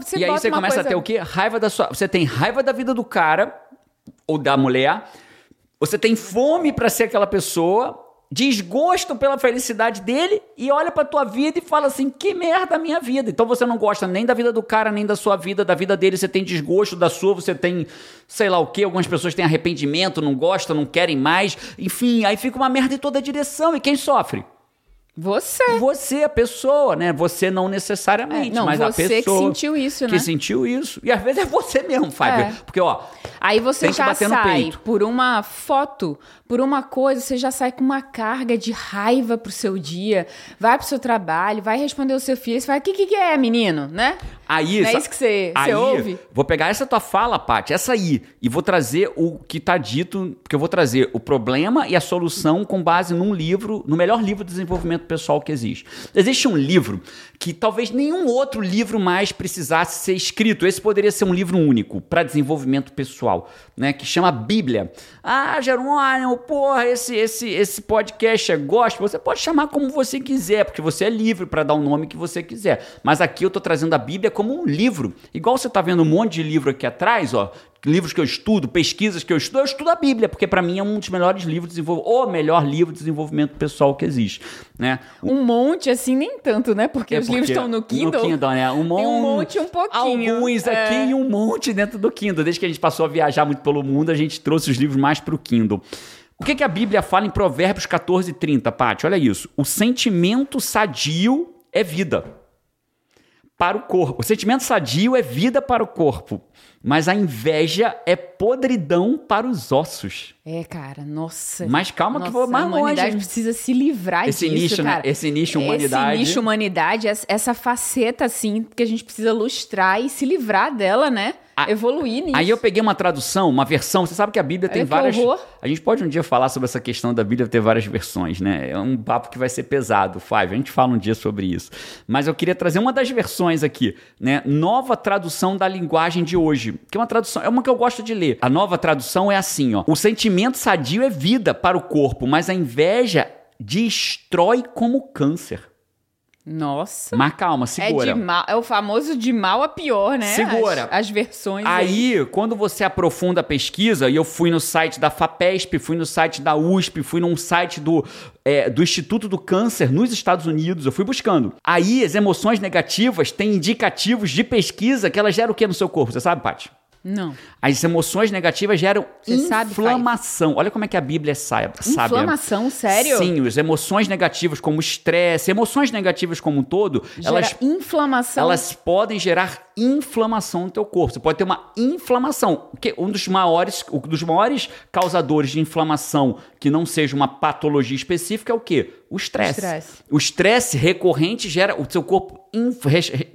Você e aí você começa coisa... a ter o quê? Raiva da sua. Você tem raiva da vida do cara ou da mulher. Você tem fome pra ser aquela pessoa, desgosto pela felicidade dele e olha pra tua vida e fala assim: "Que merda a minha vida". Então você não gosta nem da vida do cara, nem da sua vida, da vida dele, você tem desgosto da sua, você tem sei lá o quê, algumas pessoas têm arrependimento, não gostam, não querem mais. Enfim, aí fica uma merda em toda direção e quem sofre? Você. Você, a pessoa, né? Você não necessariamente, É, não, mas a você pessoa. que sentiu isso, que né? sentiu isso. E às vezes é você mesmo, Fábio. É. Porque, ó, Aí você que já sai por uma foto, por uma coisa, você já sai com uma carga de raiva pro seu dia, vai pro seu trabalho, vai responder o seu filho, você vai, o que, que é, menino, né? Aí, Não é isso que você- você aí, ouve? Vou pegar essa tua fala, Paty, essa aí, e vou trazer o que tá dito, porque eu vou trazer o problema e a solução com base num livro, no melhor livro de desenvolvimento pessoal que existe. Existe um livro que talvez nenhum outro livro mais precisasse ser escrito. Esse poderia ser um livro único para desenvolvimento pessoal, né? Que chama Bíblia. Ah, Jerônimo, porra, esse, esse, esse podcast é gospel. Você pode chamar como você quiser, porque você é livre para dar o nome que você quiser. Mas aqui eu tô trazendo a Bíblia como um livro. Igual você tá vendo um monte de livro aqui atrás, ó. Livros que eu estudo, pesquisas que eu estudo, eu estudo a Bíblia, porque para mim é um dos melhores livros de desenvolvimento, o melhor livro de desenvolvimento pessoal que existe, né? Um monte, assim, nem tanto, né? Porque É os livros porque estão no Kindle. No Kindle, né? Um um monte, um pouquinho. Alguns aqui É. e um monte dentro do Kindle. Desde que a gente passou a viajar muito pelo mundo, a gente trouxe os livros mais pro Kindle. O que, que a Bíblia fala em Provérbios 14, 30, Paty? Olha isso. O sentimento sadio é vida para o corpo. O sentimento sadio é vida para o corpo, mas a inveja é podridão para os ossos. É, cara, nossa. Mas calma que Nossa, vou mais A humanidade longe. precisa se livrar Esse disso, nicho, né? cara. Esse nicho humanidade. Esse nicho humanidade, essa- faceta, assim, que a gente precisa lustrar e se livrar dela, né? Ah, Evoluir nisso. Aí eu peguei uma tradução, uma versão. Você sabe que a Bíblia tem que várias. horror. A gente pode um dia falar sobre essa questão da Bíblia ter várias versões, né? É um papo que vai ser pesado, Five. A gente fala um dia sobre isso. Mas eu queria trazer uma das versões aqui, né? Nova tradução da linguagem de hoje. Que é uma tradução, é uma que eu gosto de ler. A nova tradução é assim, ó. O sentimento sadio é vida para o corpo, mas a inveja destrói como câncer. Nossa. Mas calma, É, segura. de mal, é o famoso de mal a pior, né? Segura. As, as versões. aí. Aí, quando você aprofunda a pesquisa, e eu fui no site da FAPESP, fui no site da USP, fui num site do, é, do Instituto do Câncer nos Estados Unidos, eu fui buscando. Aí, as emoções negativas têm indicativos de pesquisa que elas geram o que no seu corpo? Você sabe, Paty? Não. As emoções negativas geram Você sabe, inflamação. Olha como é que a Bíblia é sábia. Inflamação, sério? Sim, as emoções negativas como estresse, emoções negativas como um todo, Gera elas inflamação. elas podem gerar inflamação no teu corpo. Você pode ter uma inflamação. Que um dos maiores, um dos maiores causadores de inflamação que não seja uma patologia específica é o quê? O estresse. O estresse recorrente gera o seu corpo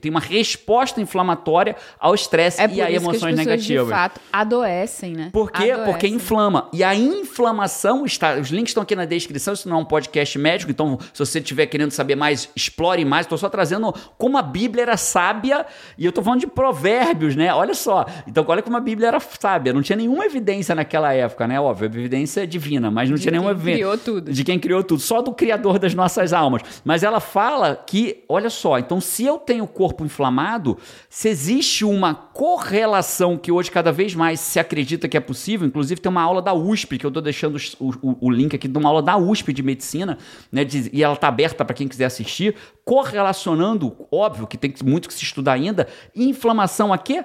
tem uma resposta inflamatória ao estresse É e a emoções que as pessoas, negativas. de fato, adoecem, né? Por quê? Adoecem. Porque inflama. E a inflamação está. Os links estão aqui na descrição. Isso não é um podcast médico, então se você estiver querendo saber mais, explore mais. Estou só trazendo como a Bíblia era sábia. E eu estou falando de provérbios, né? Olha só. Então, olha como a Bíblia era sábia. Não tinha nenhuma evidência naquela época, né? Óbvio, evidência é divina, mas não De tinha nenhuma quem evidência. criou tudo. De quem criou tudo. Só do Criador das nossas almas. Mas ela fala que, olha só, então se eu tenho o corpo inflamado, se existe uma correlação que hoje cada vez mais se acredita que é possível, inclusive tem uma aula da USP, que eu estou deixando o, o- o link aqui de uma aula da USP de medicina, né, de- e ela está aberta para quem quiser assistir, correlacionando, óbvio que tem muito que se estudar ainda, inflamação a quê?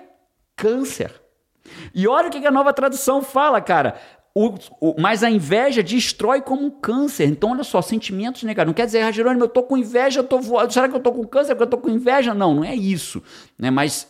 Câncer. E olha o que a nova tradução fala, cara. O, o- mas a inveja destrói como um câncer. Então, olha só, sentimentos negativos. Não quer dizer, ah, Jerônimo, eu tô com inveja, eu tô voando. Será que eu tô com câncer porque eu tô com inveja? Não, não é isso. Né? Mas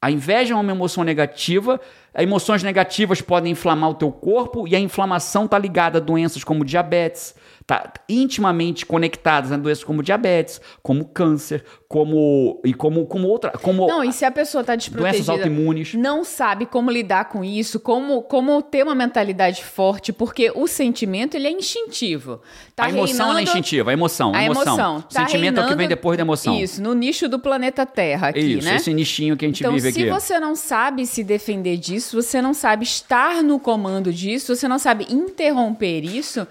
a inveja é uma emoção negativa. Emoções negativas podem inflamar o teu corpo e a inflamação está ligada a doenças como diabetes, tá intimamente conectadas a doenças como diabetes, como câncer, como e como como outra, como Não, e se a pessoa tá doenças desprotegida, autoimunes. não sabe como lidar com isso, como, como ter uma mentalidade forte, porque o sentimento, ele é instintivo. Tá a emoção é reinando- instintiva, a emoção, a, emoção. emoção. Tá sentimento é o que vem reinando- depois da emoção. Isso, no nicho do planeta Terra aqui, Isso, né? esse nichinho que a gente Então, vive se aqui. você não sabe se defender disso, você não sabe estar no comando disso, você não sabe interromper isso,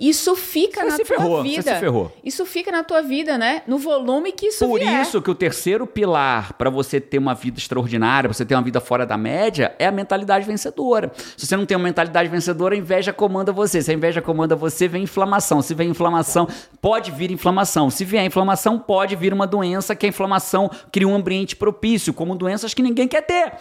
isso fica Você na tua ferrou, você vida. se ferrou. Isso fica na tua vida, né? No volume que isso Por vier. isso que o terceiro pilar para você ter uma vida extraordinária, pra você ter uma vida fora da média, é a mentalidade vencedora. Se você não tem uma mentalidade vencedora, a inveja comanda você. Se a inveja comanda você, vem inflamação. Se vem inflamação, pode vir inflamação. Se vier inflamação, pode vir uma doença que a inflamação cria um ambiente propício, como doenças que ninguém quer ter.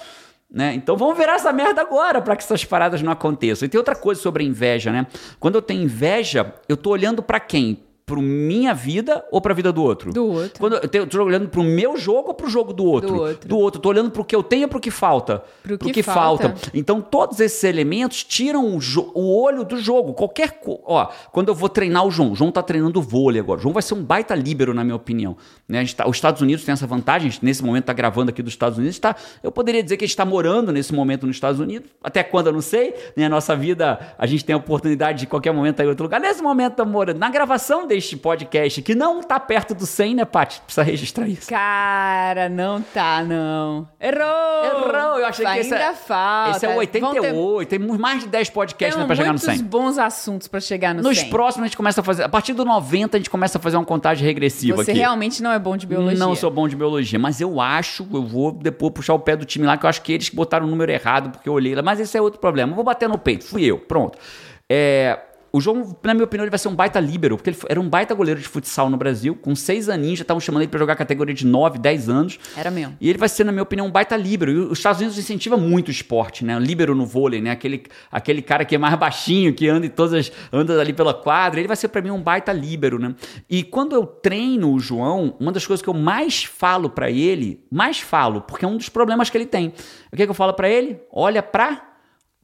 Né? Então vamos virar essa merda agora para que essas paradas não aconteçam. E tem outra coisa sobre a inveja, né? Quando eu tenho inveja, eu tô olhando para quem? Pro minha vida ou pra vida do outro? Do outro. Quando eu, tô olhando pro meu jogo ou pro jogo do outro? Do outro. Do outro. Tô olhando pro que eu tenho ou pro que falta? Pro que falta. Então, todos esses elementos tiram o, o olho do jogo. Qualquer co- Ó, quando eu vou treinar o João, o João tá treinando vôlei agora. O João vai ser um baita líbero, na minha opinião. Né? A tá- os Estados Unidos tem essa vantagem, a gente, nesse momento tá gravando aqui dos Estados Unidos. Tá, eu poderia dizer que a gente está morando nesse momento nos Estados Unidos. Até quando eu não sei. Né? A nossa vida, a gente tem a oportunidade de qualquer momento estar em outro lugar. Nesse momento estamos morando. Na gravação deste podcast, que não tá perto do 100, né, Paty? Precisa registrar isso. Cara, não tá, não. Errou! Errou, eu achei que Ainda esse é, falta. esse é o Vão ter- 88, tem mais de 10 podcasts né, Temos pra chegar no muitos 100. bons assuntos pra chegar no Nos 100. próximos a gente começa a fazer, a partir do 90 a gente começa a fazer uma contagem regressiva Você aqui. realmente não é bom de biologia. Não sou bom de biologia, mas eu acho, eu vou depois puxar o pé do time lá, que eu acho que eles que botaram o número errado, porque eu olhei lá, mas esse é outro problema. Eu vou bater no peito, fui eu, pronto. É, o João, na minha opinião, ele vai ser um baita líbero, porque ele era um baita goleiro de futsal no Brasil, com seis aninhos, já estavam chamando ele pra jogar categoria de 9, 10 anos. Era mesmo. E ele vai ser, na minha opinião, um baita líbero. E os Estados Unidos incentiva muito o esporte, né? O líbero no vôlei, né? Aquele, aquele cara que é mais baixinho, que anda em todas as, anda ali pela quadra, ele vai ser pra mim um baita líbero, né? E quando eu treino o João, uma das coisas que eu mais falo pra ele, mais falo, porque é um dos problemas que ele tem. O que, que eu falo pra ele? Olha pra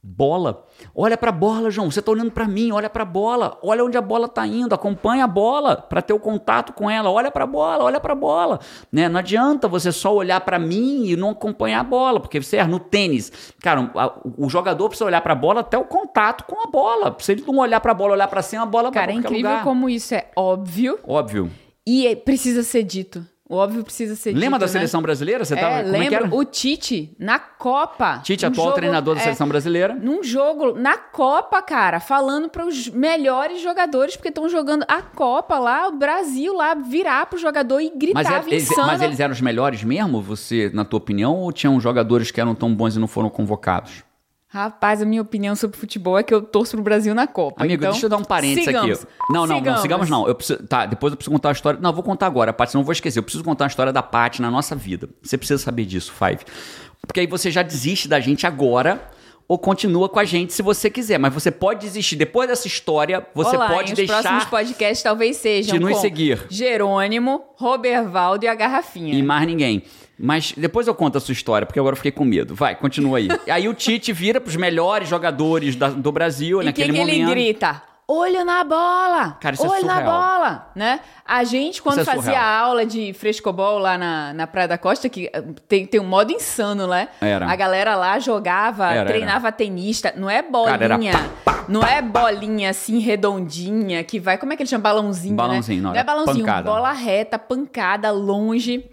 bola. Olha pra bola, João. Você tá olhando pra mim, olha pra bola. Olha onde a bola tá indo, acompanha a bola pra ter o contato com ela. Olha pra bola, olha pra bola, né? Não adianta você só olhar pra mim e não acompanhar a bola, porque você no tênis, cara, o, jogador precisa olhar pra bola até o contato com a bola. Se ele não olhar pra bola, olhar pra cima, a bola Cara, vai é pra qualquer incrível lugar. como isso é óbvio Óbvio. e é- precisa ser dito. O óbvio precisa ser dito. Lembra da né? seleção brasileira? Você É, tava, como é que era? o Tite na Copa. Tite, um atual jogo- treinador da é, seleção brasileira. Num jogo, na Copa, cara, falando para os melhores jogadores, porque estão jogando a Copa lá, o Brasil lá, virar pro jogador e Mas, gritava é- eles, mas eles eram os melhores mesmo, você, na tua opinião, ou tinham jogadores que eram tão bons e não foram convocados? Rapaz, a minha opinião sobre futebol é que eu torço pro Brasil na Copa. Amigo, então, deixa eu dar um parênteses sigamos. aqui. Não, não, não, sigamos não. Eu preciso, tá, depois eu preciso contar a história. Não, eu vou contar agora, Paty, senão eu vou esquecer. Eu preciso contar a história da Paty na nossa vida. Você precisa saber disso, Five. Porque aí você já desiste da gente agora ou continua com a gente se você quiser. Mas você pode desistir. Depois dessa história, você Olá, pode e os deixar próximos podcasts talvez sejam de nos seguir. Jerônimo, Robervaldo e a Garrafinha. E mais ninguém. Mas depois eu conto a sua história, porque agora eu fiquei com medo. Vai, continua aí. aí o Tite vira pros melhores jogadores da- do Brasil E o que, naquele que momento. ele grita? Olho na bola! Cara, isso é Olho na surreal. bola! Né? A gente, quando é fazia aula de frescobol lá na, na Praia da Costa, que eh, tem, tem um modo insano, né? Era. A galera lá jogava, Era, treinava tenista. Não é Cara, era bolinha. não é bolinha assim, redondinha, que vai. Como é que ele chama? Balãozinho. Balãozinho, né? não, não é era balãozinho, pancada. bola reta, pancada, longe.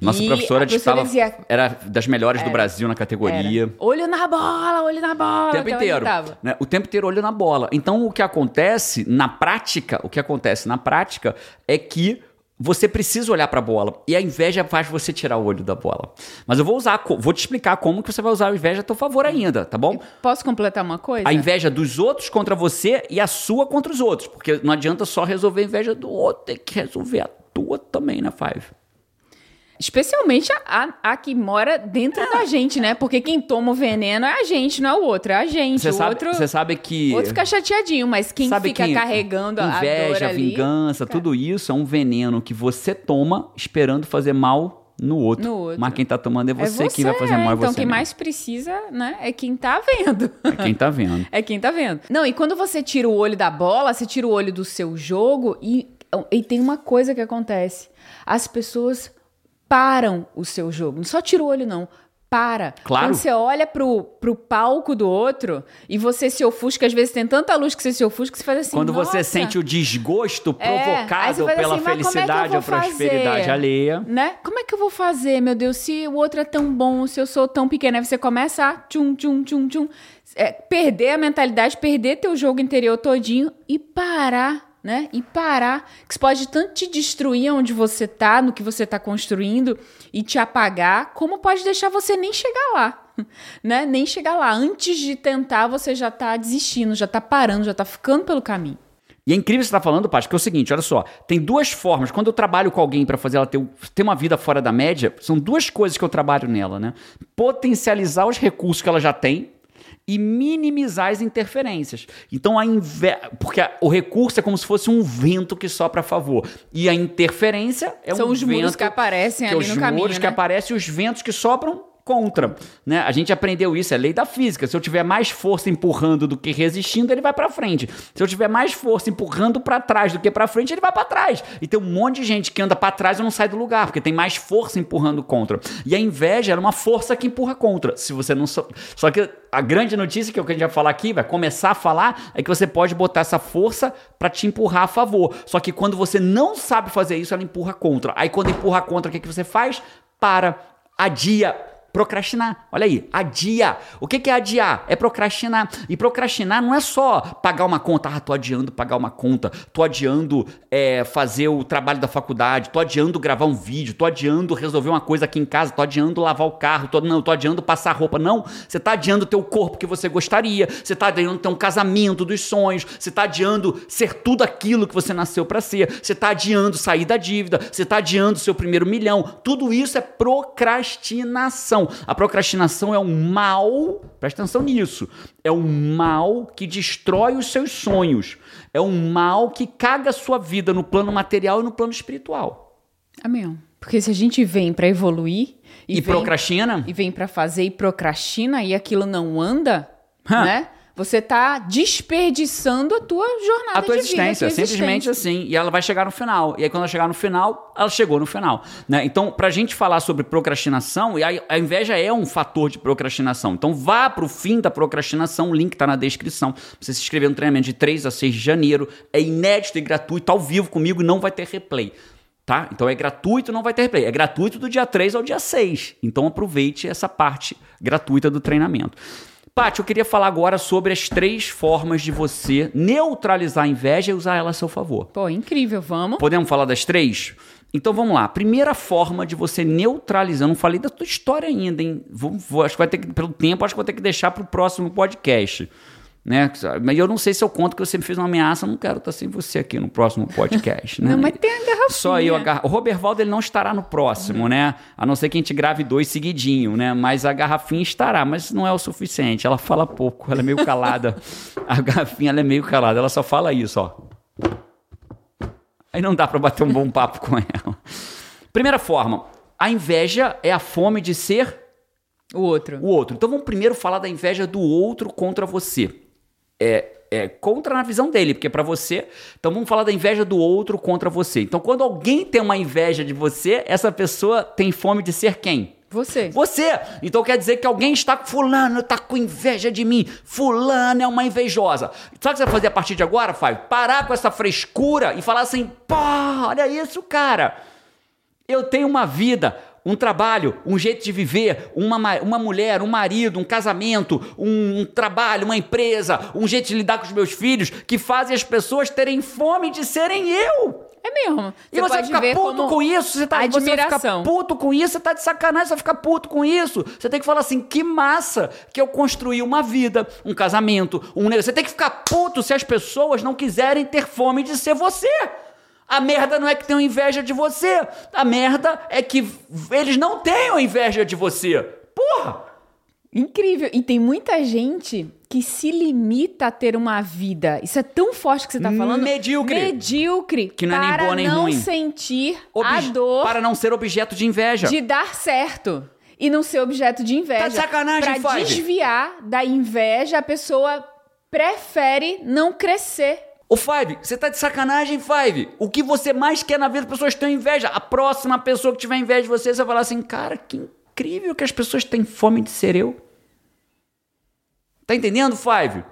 Nossa E professora, a estava, dizia, era das melhores do Brasil na categoria. era, olho na bola, olho na bola. O tempo ela inteiro. né? O tempo inteiro olho na bola. Então, o que acontece na prática, o que acontece na prática é que você precisa olhar pra bola. E a inveja faz você tirar o olho da bola. Mas eu vou usar, vou te explicar como que você vai usar a inveja a teu favor ainda, tá bom? Posso completar uma coisa? A inveja dos outros contra você e a sua contra os outros. Porque não adianta só resolver a inveja do outro, tem que resolver a tua também, né, Five? Especialmente a, a, a que mora dentro da gente, né? Porque quem toma o veneno é a gente, não é o outro, é a gente. Você sabe, outro, você sabe que. o outro fica chateadinho, mas quem fica que carregando a- inveja, a ali... vingança, tudo isso é um veneno que você toma esperando fazer mal no outro. No outro. Mas quem tá tomando é É você, você, quem vai fazer mal é Então você. quem mesmo. mais precisa, né, é quem tá vendo. É quem tá vendo. É quem tá vendo. Não, e quando você tira o olho da bola, você tira o olho do seu jogo e, e tem uma coisa que acontece. As pessoas param o seu jogo. Não só tira o olho, não. Para. Claro. Quando você olha pro, pro palco do outro e você se ofusca, às vezes tem tanta luz que você se ofusca que você faz assim. Quando você "Nossa". sente o desgosto É, você provocado faz pela assim, "Mas como é felicidade vou ou prosperidade fazer?" alheia. Né? Como é que eu vou fazer, meu Deus, se o outro é tão bom, se eu sou tão pequena? Aí você começa a tchum, tchum, tchum, tchum, é, perder a mentalidade, perder teu jogo interior todinho e parar, né? E parar. Que isso pode tanto te destruir onde você tá, no que você tá construindo e te apagar, como pode deixar você nem chegar lá. Né? Nem chegar lá. Antes de tentar, você já tá desistindo, já tá parando, já tá ficando pelo caminho. E é incrível você estar falando, Paty, que é o seguinte, olha só, tem duas formas. Quando eu trabalho com alguém para fazer ela ter, ter uma vida fora da média, são duas coisas que eu trabalho nela, né? Potencializar os recursos que ela já tem e minimizar as interferências. Então, a inve... porque o recurso é como se fosse um vento que sopra a favor. E a interferência é São um os vento muros que aparecem que é ali os no caminho, muros que né? aparecem e os ventos que sopram contra, né? A gente aprendeu isso, é lei da física. Se eu tiver mais força empurrando do que resistindo, ele vai para frente. Se eu tiver mais força empurrando para trás do que para frente, ele vai para trás. E tem um monte de gente que anda para trás e não sai do lugar, porque tem mais força empurrando contra. E a inveja é uma força que empurra contra. Se você não só, só que a grande notícia que é o que a gente vai falar aqui, vai começar a falar, é que você pode botar essa força para te empurrar a favor. Só que quando você não sabe fazer isso, ela empurra contra. Aí quando empurra contra, o que, que você faz? Para, adia, procrastinar. Olha aí, adia. O que é adiar? É procrastinar. E procrastinar não é só pagar uma conta. Ah, tô adiando pagar uma conta. Tô adiando é, fazer o trabalho da faculdade. Tô adiando gravar um vídeo. Tô adiando resolver uma coisa aqui em casa. Tô adiando lavar o carro. Tô, não, tô adiando passar roupa. Não. Você tá adiando o teu corpo que você gostaria. Você tá adiando ter um casamento dos sonhos. Você tá adiando ser tudo aquilo que você nasceu para ser. Você tá adiando sair da dívida. Você tá adiando seu primeiro milhão. Tudo isso é procrastinação. A procrastinação é um mal, presta atenção nisso, é um mal que destrói os seus sonhos. É um mal que caga a sua vida no plano material e no plano espiritual. Amém. Porque se a gente vem para evoluir E, vem, procrastina? e vem para fazer e procrastina e aquilo não anda, né? Você tá desperdiçando a tua jornada a tua de existência, vida, a tua simplesmente existência. assim. E ela vai chegar no final. E aí, quando ela chegar no final, ela chegou no final. Né? Então, pra gente falar sobre procrastinação, e a, a inveja é um fator de procrastinação. Então, vá pro fim da procrastinação, o link tá na descrição. Pra você se inscrever no treinamento de 3 a 6 de janeiro. É inédito e gratuito, ao vivo comigo, e não vai ter replay. Tá? Então é gratuito, não vai ter replay. É gratuito do dia 3 ao dia 6. Então aproveite essa parte gratuita do treinamento. Paty, eu queria falar agora sobre as três formas de você neutralizar a inveja e usar ela a seu favor. Pô, incrível, vamos. Podemos falar das três? Então vamos lá. Primeira forma de você neutralizar. Eu não falei da tua história ainda, hein? Vou, vou- acho que vai ter que, pelo tempo, acho que vou ter que deixar para o próximo podcast. Né? Mas eu não sei se eu conto que você me fez uma ameaça. Eu não quero estar sem você aqui no próximo podcast. né? Não, mas tem a garrafinha. Só eu, a gar... o Robervaldo ele não estará no próximo, né? A não ser que a gente grave dois seguidinho, né? Mas a garrafinha estará, mas não é o suficiente. Ela fala pouco, ela é meio calada. a garrafinha ela é meio calada, ela só fala isso, ó. Aí não dá pra bater um bom papo com ela. Primeira forma, a inveja é a fome de ser O outro. o outro. Então vamos primeiro falar da inveja do outro contra você. É, é contra na visão dele, porque para você. Então vamos falar da inveja do outro contra você. Então quando alguém tem uma inveja de você, essa pessoa tem fome de ser quem? Você. Você! Então quer dizer que alguém está com fulano, está com inveja de mim. Fulano é uma invejosa. Sabe o que você vai fazer a partir de agora, Fábio? Parar com essa frescura e falar assim: pô, olha isso, cara. Eu tenho uma vida, um trabalho, um jeito de viver, uma, ma- uma mulher, um marido, um casamento, um, um trabalho, uma empresa, um jeito de lidar com os meus filhos que fazem as pessoas terem fome de serem eu. É mesmo. E você pode ficar ver puto com isso, você, tá, você vai ficar admiração. puto com isso, você tá de sacanagem, você vai ficar puto com isso. Você tem que falar assim, que massa que eu construí uma vida, um casamento, um negócio. Você tem que ficar puto se as pessoas não quiserem ter fome de ser você. A merda não é que tenham inveja de você. A merda é que eles não tenham inveja de você. Porra! Incrível. E tem muita gente que se limita a ter uma vida. Isso é tão forte que você tá falando. Medíocre. Medíocre. Que não é nem para boa nem não ruim. sentir Obje- a dor Para não ser objeto de inveja. de dar certo. E não ser objeto de inveja. Tá de sacanagem, Pra Five. desviar da inveja, a pessoa prefere não crescer. Ô Five, você tá de sacanagem, Five? O que você mais quer na vida, as pessoas têm inveja. A próxima pessoa que tiver inveja de você, você vai falar assim, cara, que incrível que as pessoas têm fome de ser eu. Tá entendendo, Five?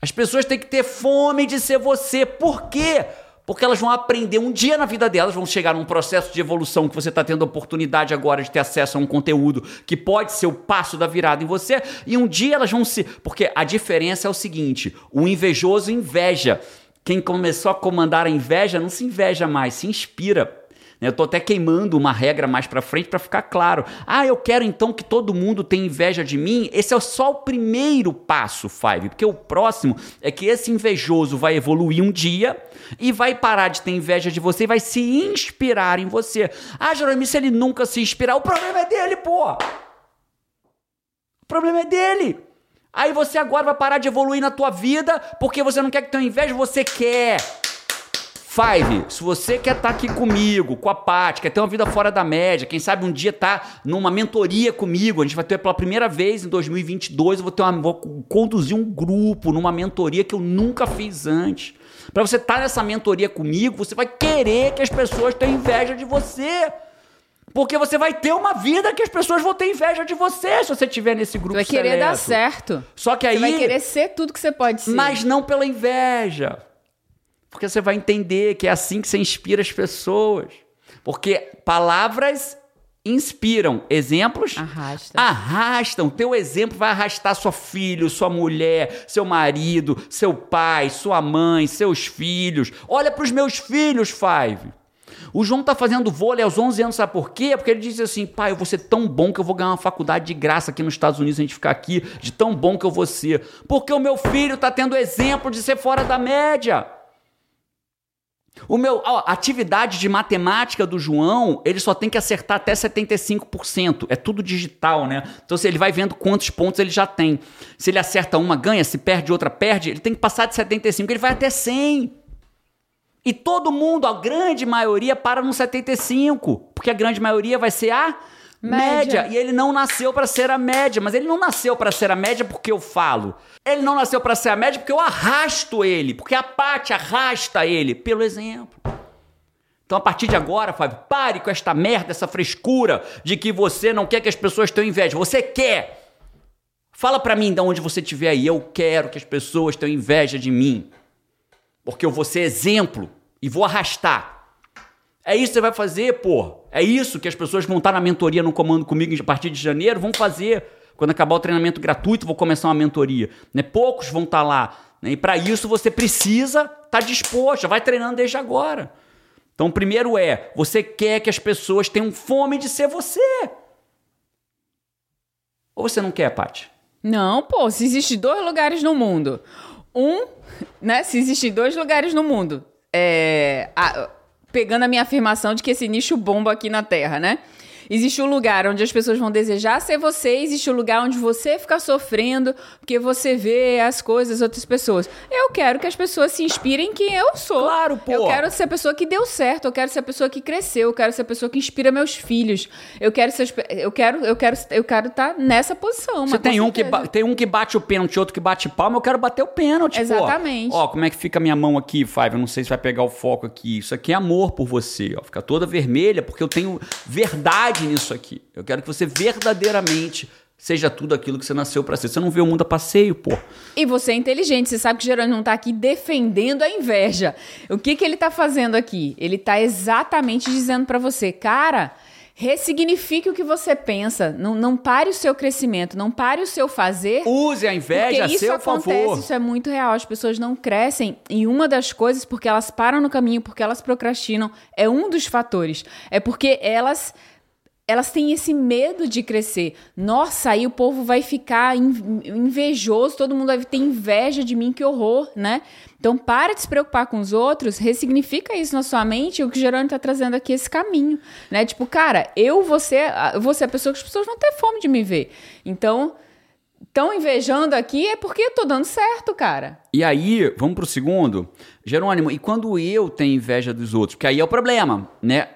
As pessoas têm que ter fome de ser você. Por quê? Porque elas vão aprender um dia na vida delas, vão chegar num processo de evolução que você está tendo a oportunidade agora de ter acesso a um conteúdo que pode ser o passo da virada em você, e um dia elas vão se. Porque a diferença é o seguinte: o invejoso inveja. Quem começou a comandar a inveja não se inveja mais, se inspira. Eu tô até queimando uma regra mais pra frente pra ficar claro. Ah, eu quero então que todo mundo tenha inveja de mim. Esse é só o primeiro passo, Five, porque o próximo é que esse invejoso vai evoluir um dia e vai parar de ter inveja de você e vai se inspirar em você. Ah, Jerome, se ele nunca se inspirar, o problema é dele, pô. O problema é dele. Aí você agora vai parar de evoluir na tua vida porque você não quer que tenha inveja, você quer. Five, se você quer estar tá aqui comigo, com a Paty, quer ter uma vida fora da média, quem sabe um dia tá numa mentoria comigo, a gente vai ter pela primeira vez em 2022, eu vou, ter uma, vou conduzir um grupo numa mentoria que eu nunca fiz antes. Para você estar tá nessa mentoria comigo, você vai querer que as pessoas tenham inveja de você. Porque você vai ter uma vida que as pessoas vão ter inveja de você se você estiver nesse grupo. Você vai querer seleto. dar certo. Só que aí. Você vai querer ser tudo que você pode ser. Mas não pela inveja. Porque você vai entender que é assim que você inspira as pessoas. Porque palavras inspiram, exemplos arrastam. arrastam. Teu exemplo vai arrastar seu filho, sua mulher, seu marido, seu pai, sua mãe, seus filhos. Olha para os meus filhos, Five. O João tá fazendo vôlei aos 11 anos, sabe por quê? Porque ele disse assim: pai, eu vou ser tão bom que eu vou ganhar uma faculdade de graça aqui nos Estados Unidos, a gente ficar aqui, de tão bom que eu vou ser. Porque o meu filho tá tendo exemplo de ser fora da média. O meu, ó, atividade de matemática do João, ele só tem que acertar até 75%. É tudo digital, né? Então, se ele vai vendo quantos pontos ele já tem. Se ele acerta uma, ganha. Se perde outra, perde. Ele tem que passar de 75, ele vai até 100. E todo mundo, a grande maioria, para no 75. Porque a grande maioria vai ser a média. média. E ele não nasceu para ser a média. Mas ele não nasceu para ser a média porque eu falo. Ele não nasceu para ser a média porque eu arrasto ele, porque a parte arrasta ele pelo exemplo. Então, a partir de agora, Fábio, pare com esta merda, essa frescura de que você não quer que as pessoas tenham inveja. Você quer. Fala para mim de onde você estiver aí. Eu quero que as pessoas tenham inveja de mim. Porque eu vou ser exemplo e vou arrastar. É isso que você vai fazer, pô. É isso que as pessoas vão estar na mentoria no comando comigo a partir de janeiro, vão fazer. Quando acabar o treinamento gratuito, vou começar uma mentoria. Né? Poucos vão estar lá. Né? E para isso você precisa estar tá disposto, vai treinando desde agora. Então, primeiro é, você quer que as pessoas tenham fome de ser você. Ou você não quer, Paty? Não, pô, se existem dois lugares no mundo. Um, né? Se existem dois lugares no mundo. É, a, pegando a minha afirmação de que esse nicho bomba aqui na Terra, né? Existe um lugar onde as pessoas vão desejar ser você, existe um lugar onde você fica sofrendo porque você vê as coisas outras pessoas. Eu quero que as pessoas se inspirem em quem eu sou. Claro, pô. Eu quero ser a pessoa que deu certo, eu quero ser a pessoa que cresceu, eu quero ser a pessoa que inspira meus filhos. Eu quero ser, eu quero eu quero eu quero estar tá nessa posição, Você tem um que tem um que bate o pênalti, outro que bate palma, eu quero bater o pênalti, Exatamente. Pô. Ó, como é que fica a minha mão aqui, Five? Eu não sei se vai pegar o foco aqui. Isso aqui é amor por você, ó. Fica toda vermelha porque eu tenho verdade verdade nisso aqui. Eu quero que você verdadeiramente seja tudo aquilo que você nasceu para ser. Você não vê o mundo a passeio, pô. E você é inteligente, você sabe que Jerônimo não tá aqui defendendo a inveja. O que que ele tá fazendo aqui? Ele tá exatamente dizendo para você, cara, ressignifique o que você pensa. Não, não pare o seu crescimento, não pare o seu fazer. Use a inveja a seu acontece, favor. Isso é muito real. As pessoas não crescem e uma das coisas porque elas param no caminho, porque elas procrastinam, é um dos fatores. É porque elas elas têm esse medo de crescer. Nossa, aí o povo vai ficar invejoso, todo mundo vai ter inveja de mim, que horror, né? Então, para de se preocupar com os outros, ressignifica isso na sua mente, o que o Gerônimo está trazendo aqui, esse caminho, né? Tipo, cara, eu vou ser, eu vou ser a pessoa que as pessoas vão ter fome de me ver. Então, estão invejando aqui é porque eu tô dando certo, cara. E aí, vamos pro segundo. Jerônimo, e quando eu tenho inveja dos outros? Porque aí é o problema, né? É,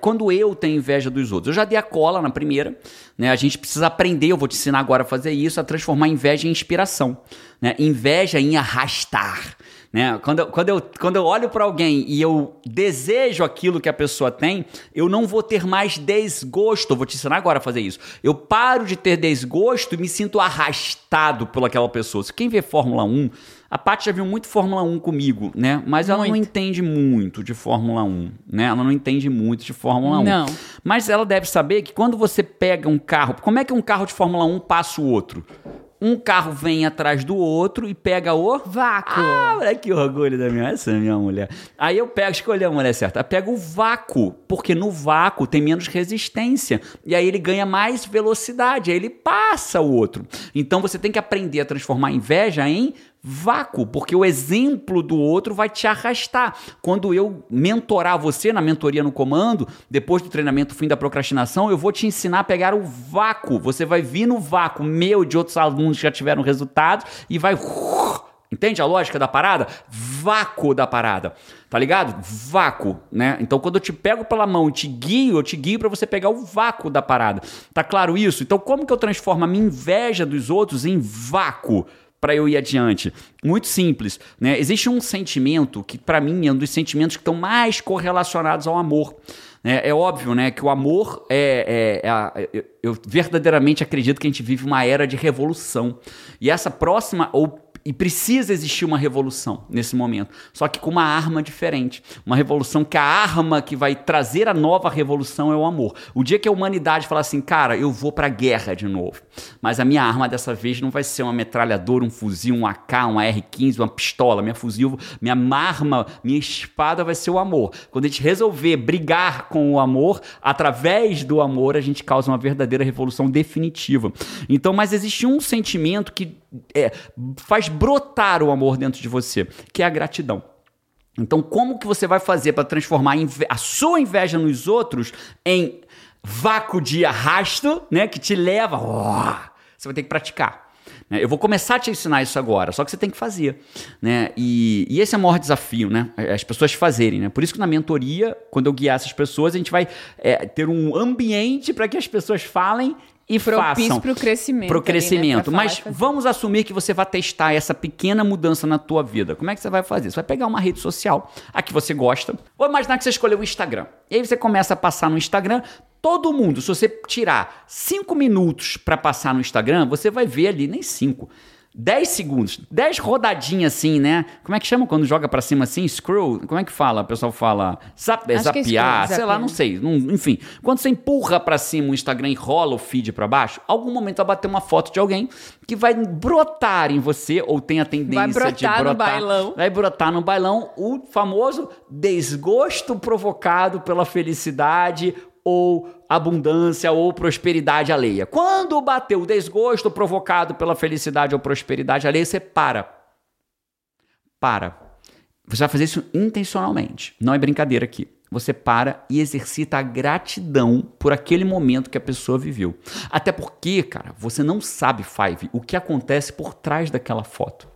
quando eu tenho inveja dos outros. Eu já dei a cola na primeira, né? A gente precisa aprender, eu vou te ensinar agora a fazer isso, a transformar inveja em inspiração, né? Inveja em arrastar. Né? Quando, eu, quando, eu, quando eu olho para alguém e eu desejo aquilo que a pessoa tem, eu não vou ter mais desgosto. Eu vou te ensinar agora a fazer isso. Eu paro de ter desgosto e me sinto arrastado por aquela pessoa. Se quem vê Fórmula 1, a Paty já viu muito Fórmula 1 comigo, né? Mas ela muito. não entende muito de Fórmula 1, né? Ela não entende muito de Fórmula 1. Não. Mas ela deve saber que quando você pega um carro, como é que um carro de Fórmula 1 passa o outro? Um carro vem atrás do outro e pega o vácuo. Ah, olha que orgulho da minha, essa é minha mulher. Aí eu pego, escolhi a mulher certa, eu pego o vácuo, porque no vácuo tem menos resistência e aí ele ganha mais velocidade, aí ele passa o outro. Então você tem que aprender a transformar a inveja em vácuo, porque o exemplo do outro vai te arrastar. Quando eu mentorar você na mentoria no comando, depois do treinamento fim da procrastinação, eu vou te ensinar a pegar o vácuo. Você vai vir no vácuo meu de outros alunos que já tiveram resultados e vai Entende a lógica da parada? Vácuo da parada. Tá ligado? Vácuo, né? Então quando eu te pego pela mão e te guio, eu te guio para você pegar o vácuo da parada. Tá claro isso? Então como que eu transformo a minha inveja dos outros em vácuo? Para eu ir adiante. Muito simples, né? Existe um sentimento que para mim é um dos sentimentos que estão mais correlacionados ao amor. É, é óbvio, né, que o amor é, é, é, eu verdadeiramente acredito que a gente vive uma era de revolução. E essa próxima ou e precisa existir uma revolução nesse momento, só que com uma arma diferente. Uma revolução que a arma que vai trazer a nova revolução é o amor. O dia que a humanidade falar assim, cara, eu vou pra guerra de novo, mas a minha arma dessa vez não vai ser uma metralhadora, um fuzil, um AK, um AR-15, uma pistola. Minha fuzil, minha arma, minha espada vai ser o amor. Quando a gente resolver brigar com o amor, através do amor, a gente causa uma verdadeira revolução definitiva. Então, mas existe um sentimento que é, faz brotar o amor dentro de você, que é a gratidão. Então, como que você vai fazer para transformar a sua inveja nos outros em vácuo de arrasto, né, que te leva, oh, você vai ter que praticar. Né? Eu vou começar a te ensinar isso agora, só que você tem que fazer. Né? E, e, esse é o maior desafio, né? As pessoas fazerem. Né? Por isso que na mentoria, quando eu guiar essas pessoas, a gente vai é, ter um ambiente para que as pessoas falem e propício para o crescimento. Para o crescimento. né? Mas vamos assumir que você vai testar essa pequena mudança na tua vida. Como é que você vai fazer? Você vai pegar uma rede social, a que você gosta. Vou imaginar que você escolheu o Instagram. E aí você começa a passar no Instagram. Todo mundo, se você tirar cinco minutos para passar no Instagram, você vai ver ali, nem cinco 10 segundos, 10 rodadinhas assim, né? Como é que chama quando joga para cima assim? Scroll? Como é que fala? O pessoal fala zap, é zapiar, é sei lá, não sei. Não, enfim, quando você empurra para cima o Instagram e rola o feed para baixo, algum momento vai bater uma foto de alguém que vai brotar em você, ou tem a tendência vai brotar de brotar. No bailão. Vai brotar no bailão o famoso desgosto provocado pela felicidade ou abundância ou prosperidade alheia. Quando bateu o desgosto provocado pela felicidade ou prosperidade alheia, você para. Para. Você vai fazer isso intencionalmente. Não é brincadeira aqui. Você para e exercita a gratidão por aquele momento que a pessoa viveu. Até porque, cara, você não sabe, Five, o que acontece por trás daquela foto.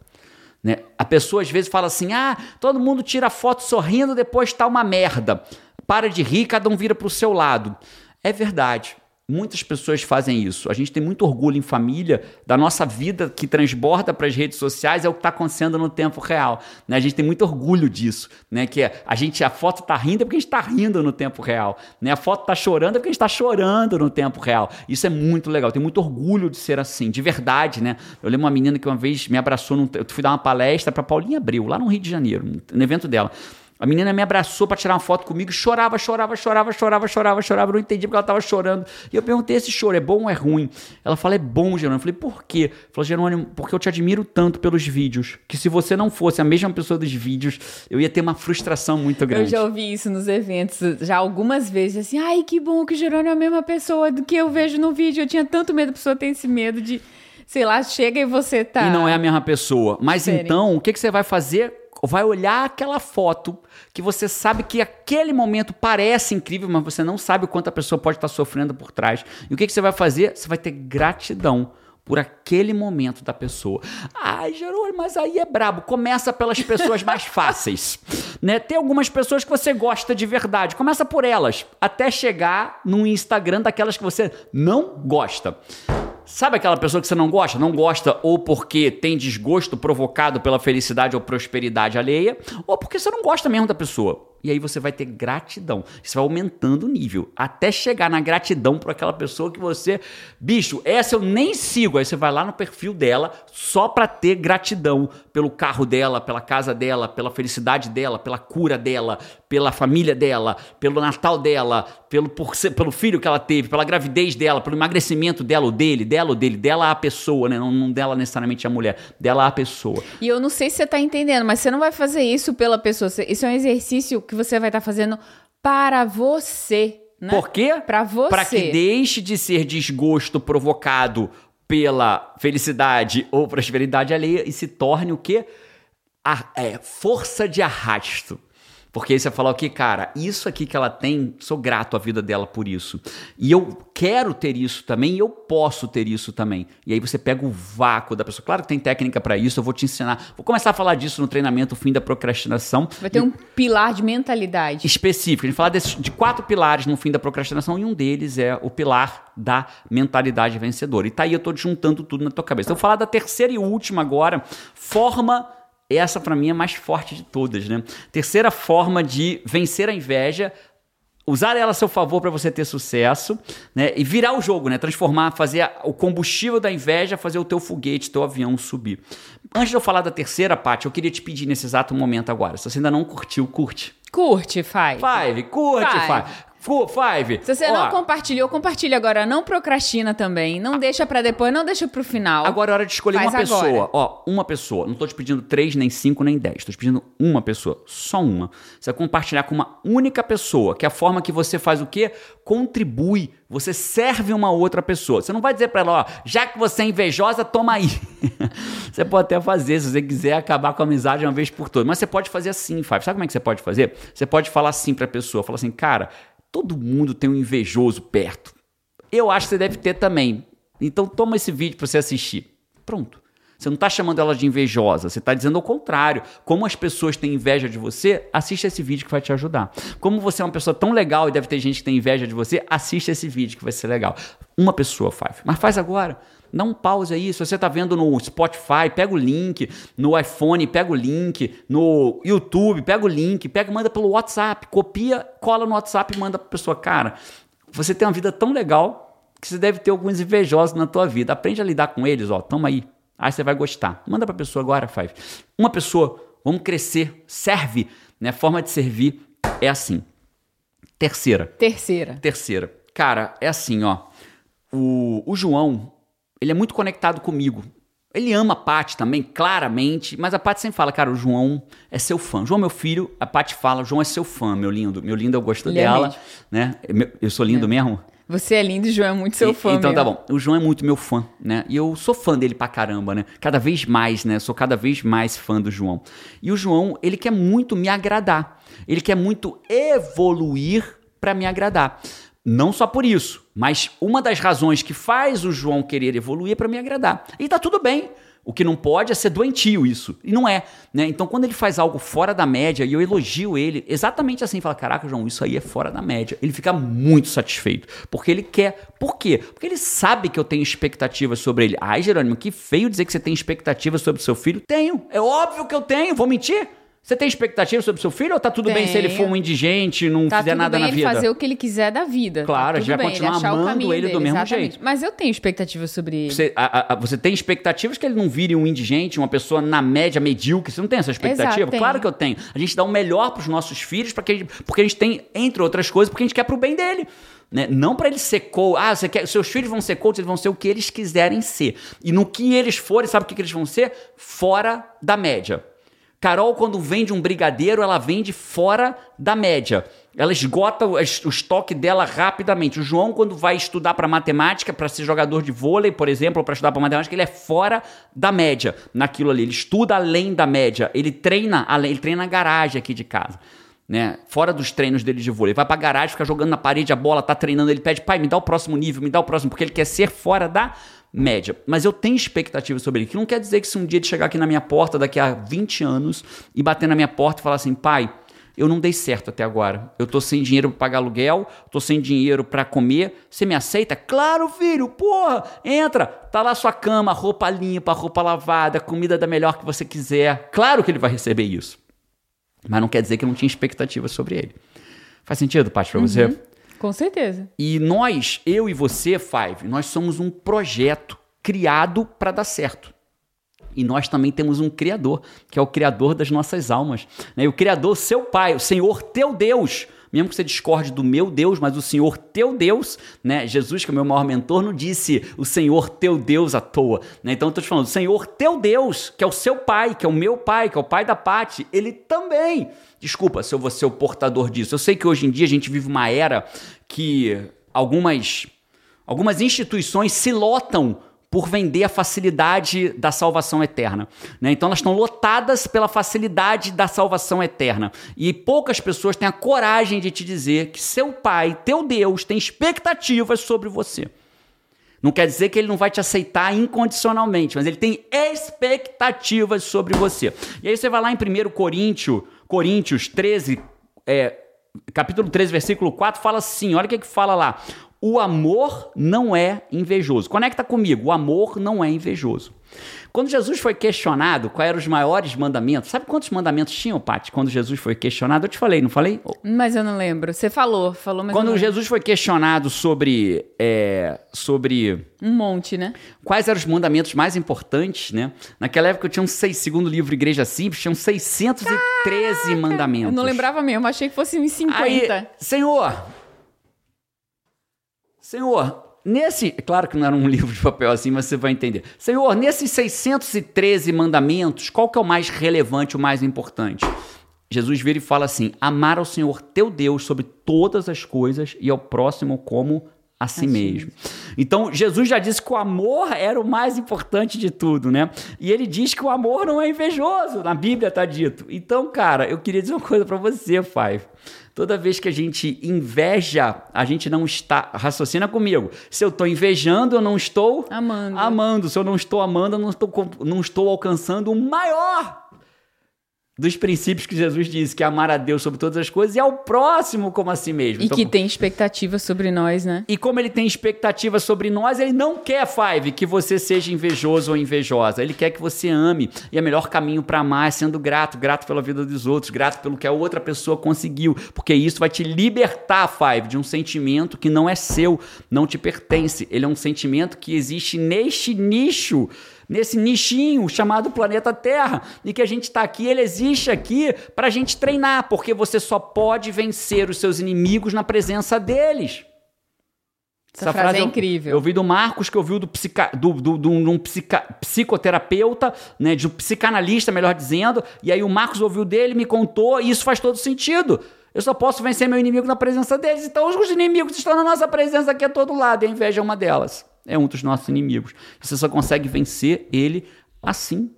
Né? A pessoa às vezes fala assim: ah, todo mundo tira foto sorrindo, depois tá uma merda para de rir, cada um vira para o seu lado. É verdade. Muitas pessoas fazem isso. A gente tem muito orgulho em família da nossa vida que transborda para as redes sociais é o que está acontecendo no tempo real. Né? A gente tem muito orgulho disso, né? Que é, a gente a foto está rindo é porque a gente está rindo no tempo real, né? A foto está chorando é porque a gente está chorando no tempo real. Isso é muito legal. Tenho muito orgulho de ser assim, de verdade, né? Eu lembro uma menina que uma vez me abraçou, num, eu fui dar uma palestra para Paulinha Abreu lá no Rio de Janeiro, no evento dela. A menina me abraçou para tirar uma foto comigo, chorava, chorava, chorava, chorava, chorava, chorava. Eu não entendi porque ela estava chorando. E eu perguntei: esse choro é bom ou é ruim? Ela falou: é bom, Jerônimo. Eu falei: por quê? Ela falou: Jerônimo, porque eu te admiro tanto pelos vídeos. Que se você não fosse a mesma pessoa dos vídeos, eu ia ter uma frustração muito grande. Eu já ouvi isso nos eventos, já algumas vezes, assim: ai, que bom que o Jerônimo é a mesma pessoa do que eu vejo no vídeo. Eu tinha tanto medo, a pessoa tem esse medo de sei lá, chega e você tá. E não é a mesma pessoa. Mas Sério? então, o que, que você vai fazer vai olhar aquela foto que você sabe que aquele momento parece incrível, mas você não sabe o quanto a pessoa pode estar sofrendo por trás. E o que, que você vai fazer? Você vai ter gratidão por aquele momento da pessoa. Ai, Jerônimo, mas aí é brabo. Começa pelas pessoas mais fáceis. Né? Tem algumas pessoas que você gosta de verdade. Começa por elas, até chegar no Instagram daquelas que você não gosta. Sabe aquela pessoa que você não gosta? Não gosta ou porque tem desgosto provocado pela felicidade ou prosperidade alheia, ou porque você não gosta mesmo da pessoa. E aí você vai ter gratidão. Isso vai aumentando o nível. Até chegar na gratidão por aquela pessoa que você. Bicho, essa eu nem sigo. Aí você vai lá no perfil dela só para ter gratidão pelo carro dela, pela casa dela, pela felicidade dela, pela cura dela, pela família dela, pelo Natal dela, pelo, por, pelo filho que ela teve, pela gravidez dela, pelo emagrecimento dela ou dele, dela ou dele, dela a pessoa, né? Não, não dela necessariamente a mulher, dela a pessoa. E eu não sei se você tá entendendo, mas você não vai fazer isso pela pessoa. Isso é um exercício que que você vai estar tá fazendo para você. Né? Por quê? Para você. Para que deixe de ser desgosto provocado pela felicidade ou prosperidade alheia e se torne o quê? A, é, força de arrasto. Porque aí você fala, ok, cara, isso aqui que ela tem, sou grato à vida dela por isso. E eu quero ter isso também e eu posso ter isso também. E aí você pega o vácuo da pessoa. Claro que tem técnica para isso, eu vou te ensinar. Vou começar a falar disso no treinamento, o fim da procrastinação. Vai ter um pilar de mentalidade. Específico. A gente fala desse, de quatro pilares no fim da procrastinação e um deles é o pilar da mentalidade vencedora. E tá aí, eu tô juntando tudo na tua cabeça. Então, eu vou falar da terceira e última agora, forma essa para mim é a mais forte de todas, né? Terceira forma de vencer a inveja, usar ela a seu favor para você ter sucesso, né? E virar o jogo, né? Transformar, fazer o combustível da inveja, fazer o teu foguete, teu avião subir. Antes de eu falar da terceira parte, eu queria te pedir nesse exato momento agora, se você ainda não curtiu, curte. Curte, Five. Five, curte, Five. Five. Five. Se você Ó, não compartilhou, compartilha agora. Não procrastina também. Não deixa para depois, não deixa pro final. Agora é hora de escolher Faz uma agora. pessoa. Ó, uma pessoa. Não tô te pedindo três, nem cinco, nem dez. Tô te pedindo uma pessoa. Só uma. Você vai compartilhar com uma única pessoa, que é a forma que você faz o quê? Contribui. Você serve uma outra pessoa. Você não vai dizer para ela, ó, já que você é invejosa, toma aí. você pode até fazer, se você quiser acabar com a amizade uma vez por todas. Mas você pode fazer assim, Five. Sabe como é que você pode fazer? Você pode falar assim pra pessoa. Falar assim, cara, Todo mundo tem um invejoso perto. Eu acho que você deve ter também. Então toma esse vídeo para você assistir. Pronto. Você não está chamando ela de invejosa, você está dizendo o contrário. Como as pessoas têm inveja de você, assiste esse vídeo que vai te ajudar. Como você é uma pessoa tão legal e deve ter gente que tem inveja de você, assiste esse vídeo que vai ser legal. Uma pessoa faz, mas faz agora. Dá um pause aí. Se você está vendo no Spotify, pega o link. No iPhone, pega o link. No YouTube, pega o link. Pega manda pelo WhatsApp. Copia, cola no WhatsApp e manda para pessoa. Cara, você tem uma vida tão legal que você deve ter alguns invejosos na tua vida. Aprende a lidar com eles, ó. Toma aí. Aí você vai gostar. Manda para pessoa agora, Five. Uma pessoa, vamos crescer, serve, né? Forma de servir é assim. Terceira. Terceira. Terceira. Cara, é assim, ó. O, o João, ele é muito conectado comigo. Ele ama a Paty também, claramente, mas a Paty sempre fala, cara, o João é seu fã. João, meu filho, a Paty fala, João é seu fã, meu lindo. Meu lindo, eu gosto ele é dela, é né? Eu sou lindo é. mesmo? Você é lindo e o João é muito seu fã. então tá mesmo. tá bom. O João é muito meu fã, né? E eu sou fã dele pra caramba, né? Cada vez mais, né? Sou cada vez mais fã do João. E o João, ele quer muito me agradar. Ele quer muito evoluir para me agradar. Não só por isso, mas uma das razões que faz o João querer evoluir é para me agradar. E tá tudo bem. O que não pode é ser doentio isso. E não é. Né? Então, quando ele faz algo fora da média, e eu elogio ele exatamente assim, fala: Caraca, João, isso aí é fora da média. Ele fica muito satisfeito. Porque ele quer. Por quê? Porque ele sabe que eu tenho expectativas sobre ele. Ai, Jerônimo, que feio dizer que você tem expectativas sobre seu filho. Tenho. É óbvio que eu tenho. Vou mentir? Você tem expectativa sobre seu filho ou tá tudo Tenho. bem se ele for um indigente, não tá fizer nada na vida? Ele fazer o que ele quiser da vida. Tá claro, tá a gente vai bem, continuar ele amando ele do mesmo exatamente. jeito. Mas eu tenho expectativas sobre ele. Você, a, a, você tem expectativas que ele não vire um indigente, uma pessoa na média medíocre? Você não tem essa expectativa? Exato, claro que eu tenho. A gente dá o melhor para os nossos filhos, porque a, gente, porque a gente tem, entre outras coisas, porque a gente quer pro bem dele. Né? Não para ele ser coach. Ah, você quer, seus filhos vão ser coach, eles vão ser o que eles quiserem ser. E no que eles forem, sabe o que, que eles vão ser? Fora da média. Carol, quando vende um brigadeiro, ela vende fora da média. Ela esgota o estoque dela rapidamente. O João, quando vai estudar para matemática, para ser jogador de vôlei, por exemplo, para estudar para matemática, ele é fora da média naquilo ali. Ele estuda além da média. Ele treina além, ele treina na garagem aqui de casa. Né? Fora dos treinos dele de vôlei. Ele vai pra garagem, fica jogando na parede a bola, tá treinando, ele pede, pai, me dá o próximo nível, me dá o próximo, porque ele quer ser fora da média. Mas eu tenho expectativa sobre ele. Que não quer dizer que se um dia ele chegar aqui na minha porta daqui a 20 anos e bater na minha porta e falar assim, pai, eu não dei certo até agora. Eu tô sem dinheiro para pagar aluguel, tô sem dinheiro para comer. Você me aceita? Claro, filho. Porra, entra. Tá lá sua cama, roupa limpa, roupa lavada, comida da melhor que você quiser. Claro que ele vai receber isso. Mas não quer dizer que eu não tinha expectativa sobre ele. Faz sentido, Paty, pra uhum. você? Com certeza. E nós, eu e você, Five, nós somos um projeto criado para dar certo. E nós também temos um Criador, que é o Criador das nossas almas. Né? E o Criador, seu Pai, o Senhor teu Deus, mesmo que você discorde do meu Deus, mas o Senhor teu Deus, né? Jesus, que é o meu maior mentor, não disse o Senhor teu Deus à toa. Né? Então eu estou te falando, o Senhor teu Deus, que é o seu pai, que é o meu pai, que é o pai da Pati, ele também. Desculpa se eu vou ser o portador disso. Eu sei que hoje em dia a gente vive uma era que algumas, algumas instituições se lotam por vender a facilidade da salvação eterna. Né? Então elas estão lotadas pela facilidade da salvação eterna. E poucas pessoas têm a coragem de te dizer que seu pai, teu Deus, tem expectativas sobre você. Não quer dizer que ele não vai te aceitar incondicionalmente, mas ele tem expectativas sobre você. E aí você vai lá em 1 Coríntios, Coríntios 13, é, capítulo 13, versículo 4, fala assim: olha o que, que fala lá. O amor não é invejoso. Conecta comigo, o amor não é invejoso. Quando Jesus foi questionado quais eram os maiores mandamentos, sabe quantos mandamentos tinham, Paty, quando Jesus foi questionado? Eu te falei, não falei? Mas eu não lembro. Você falou, falou, mas Quando Jesus foi questionado sobre, é, sobre... Um monte, né? Quais eram os mandamentos mais importantes, né? Naquela época eu tinha um seis, segundo livro Igreja Simples, tinham 613 Caraca, mandamentos. Eu não lembrava mesmo, achei que fosse uns 50. Aí, Senhor, Senhor, Nesse, claro que não era um livro de papel assim, mas você vai entender. Senhor, nesses 613 mandamentos, qual que é o mais relevante, o mais importante? Jesus vira e fala assim: amar ao Senhor teu Deus sobre todas as coisas e ao próximo como a si mesmo. Então, Jesus já disse que o amor era o mais importante de tudo, né? E ele diz que o amor não é invejoso, na Bíblia está dito. Então, cara, eu queria dizer uma coisa para você, Five. Toda vez que a gente inveja, a gente não está. Raciocina comigo. Se eu estou invejando, eu não estou amando. amando. Se eu não estou amando, eu não estou, não estou alcançando o maior dos princípios que Jesus disse, que é amar a Deus sobre todas as coisas e ao próximo como a si mesmo. E então, que tem expectativa sobre nós, né? E como ele tem expectativa sobre nós, ele não quer, Five, que você seja invejoso ou invejosa. Ele quer que você ame. E o melhor caminho para amar é sendo grato, grato pela vida dos outros, grato pelo que a outra pessoa conseguiu, porque isso vai te libertar, Five, de um sentimento que não é seu, não te pertence. Ele é um sentimento que existe neste nicho nesse nichinho chamado planeta Terra, e que a gente está aqui, ele existe aqui para a gente treinar, porque você só pode vencer os seus inimigos na presença deles. Essa, Essa frase, frase é incrível. Eu, eu vi do Marcos, que eu vi do, psica, do, do, do, um psica, psicoterapeuta, né, de um psicanalista, melhor dizendo, e aí o Marcos ouviu dele, me contou, e isso faz todo sentido. Eu só posso vencer meu inimigo na presença deles. Então os inimigos estão na nossa presença aqui a todo lado, e a inveja é uma delas é um dos nossos inimigos. Você só consegue vencer ele assim.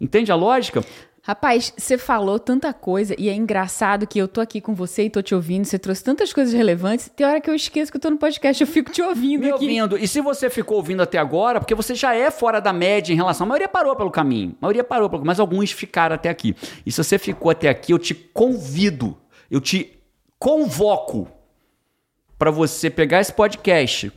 Entende a lógica? Rapaz, você falou tanta coisa e é engraçado que eu tô aqui com você e tô te ouvindo, você trouxe tantas coisas relevantes, tem hora que eu esqueço que eu tô no podcast, eu fico te ouvindo Me aqui. ouvindo. E se você ficou ouvindo até agora, porque você já é fora da média em relação, a maioria parou pelo caminho, a maioria parou pelo mas alguns ficaram até aqui. E se você ficou até aqui, eu te convido, eu te convoco para você pegar esse podcast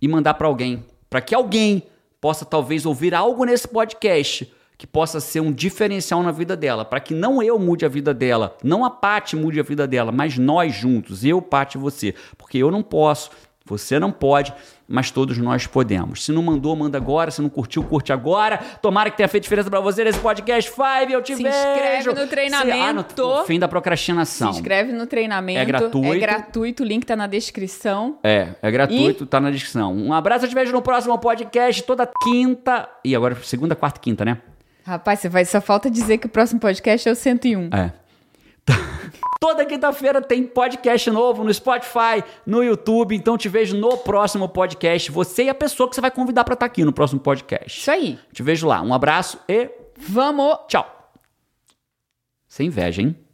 e mandar para alguém, para que alguém possa talvez ouvir algo nesse podcast que possa ser um diferencial na vida dela, para que não eu mude a vida dela, não a Paty mude a vida dela, mas nós juntos, eu, Paty e você, porque eu não posso, você não pode, mas todos nós podemos. Se não mandou, manda agora. Se não curtiu, curte agora. Tomara que tenha feito diferença para você nesse podcast Five. Eu te Se vejo. Se inscreve no treinamento. Se, ah, no, fim da procrastinação. Se inscreve no treinamento. É gratuito. É gratuito. O link tá na descrição. É, é gratuito, e... tá na descrição. Um abraço, eu te vejo no próximo podcast, toda quinta. E agora, segunda, quarta e quinta, né? Rapaz, você vai, só falta dizer que o próximo podcast é o 101. É. Toda quinta-feira tem podcast novo no Spotify, no YouTube. Então te vejo no próximo podcast. Você e a pessoa que você vai convidar para estar tá aqui no próximo podcast. Isso aí. Te vejo lá. Um abraço e. Vamos! Tchau. Sem inveja, hein?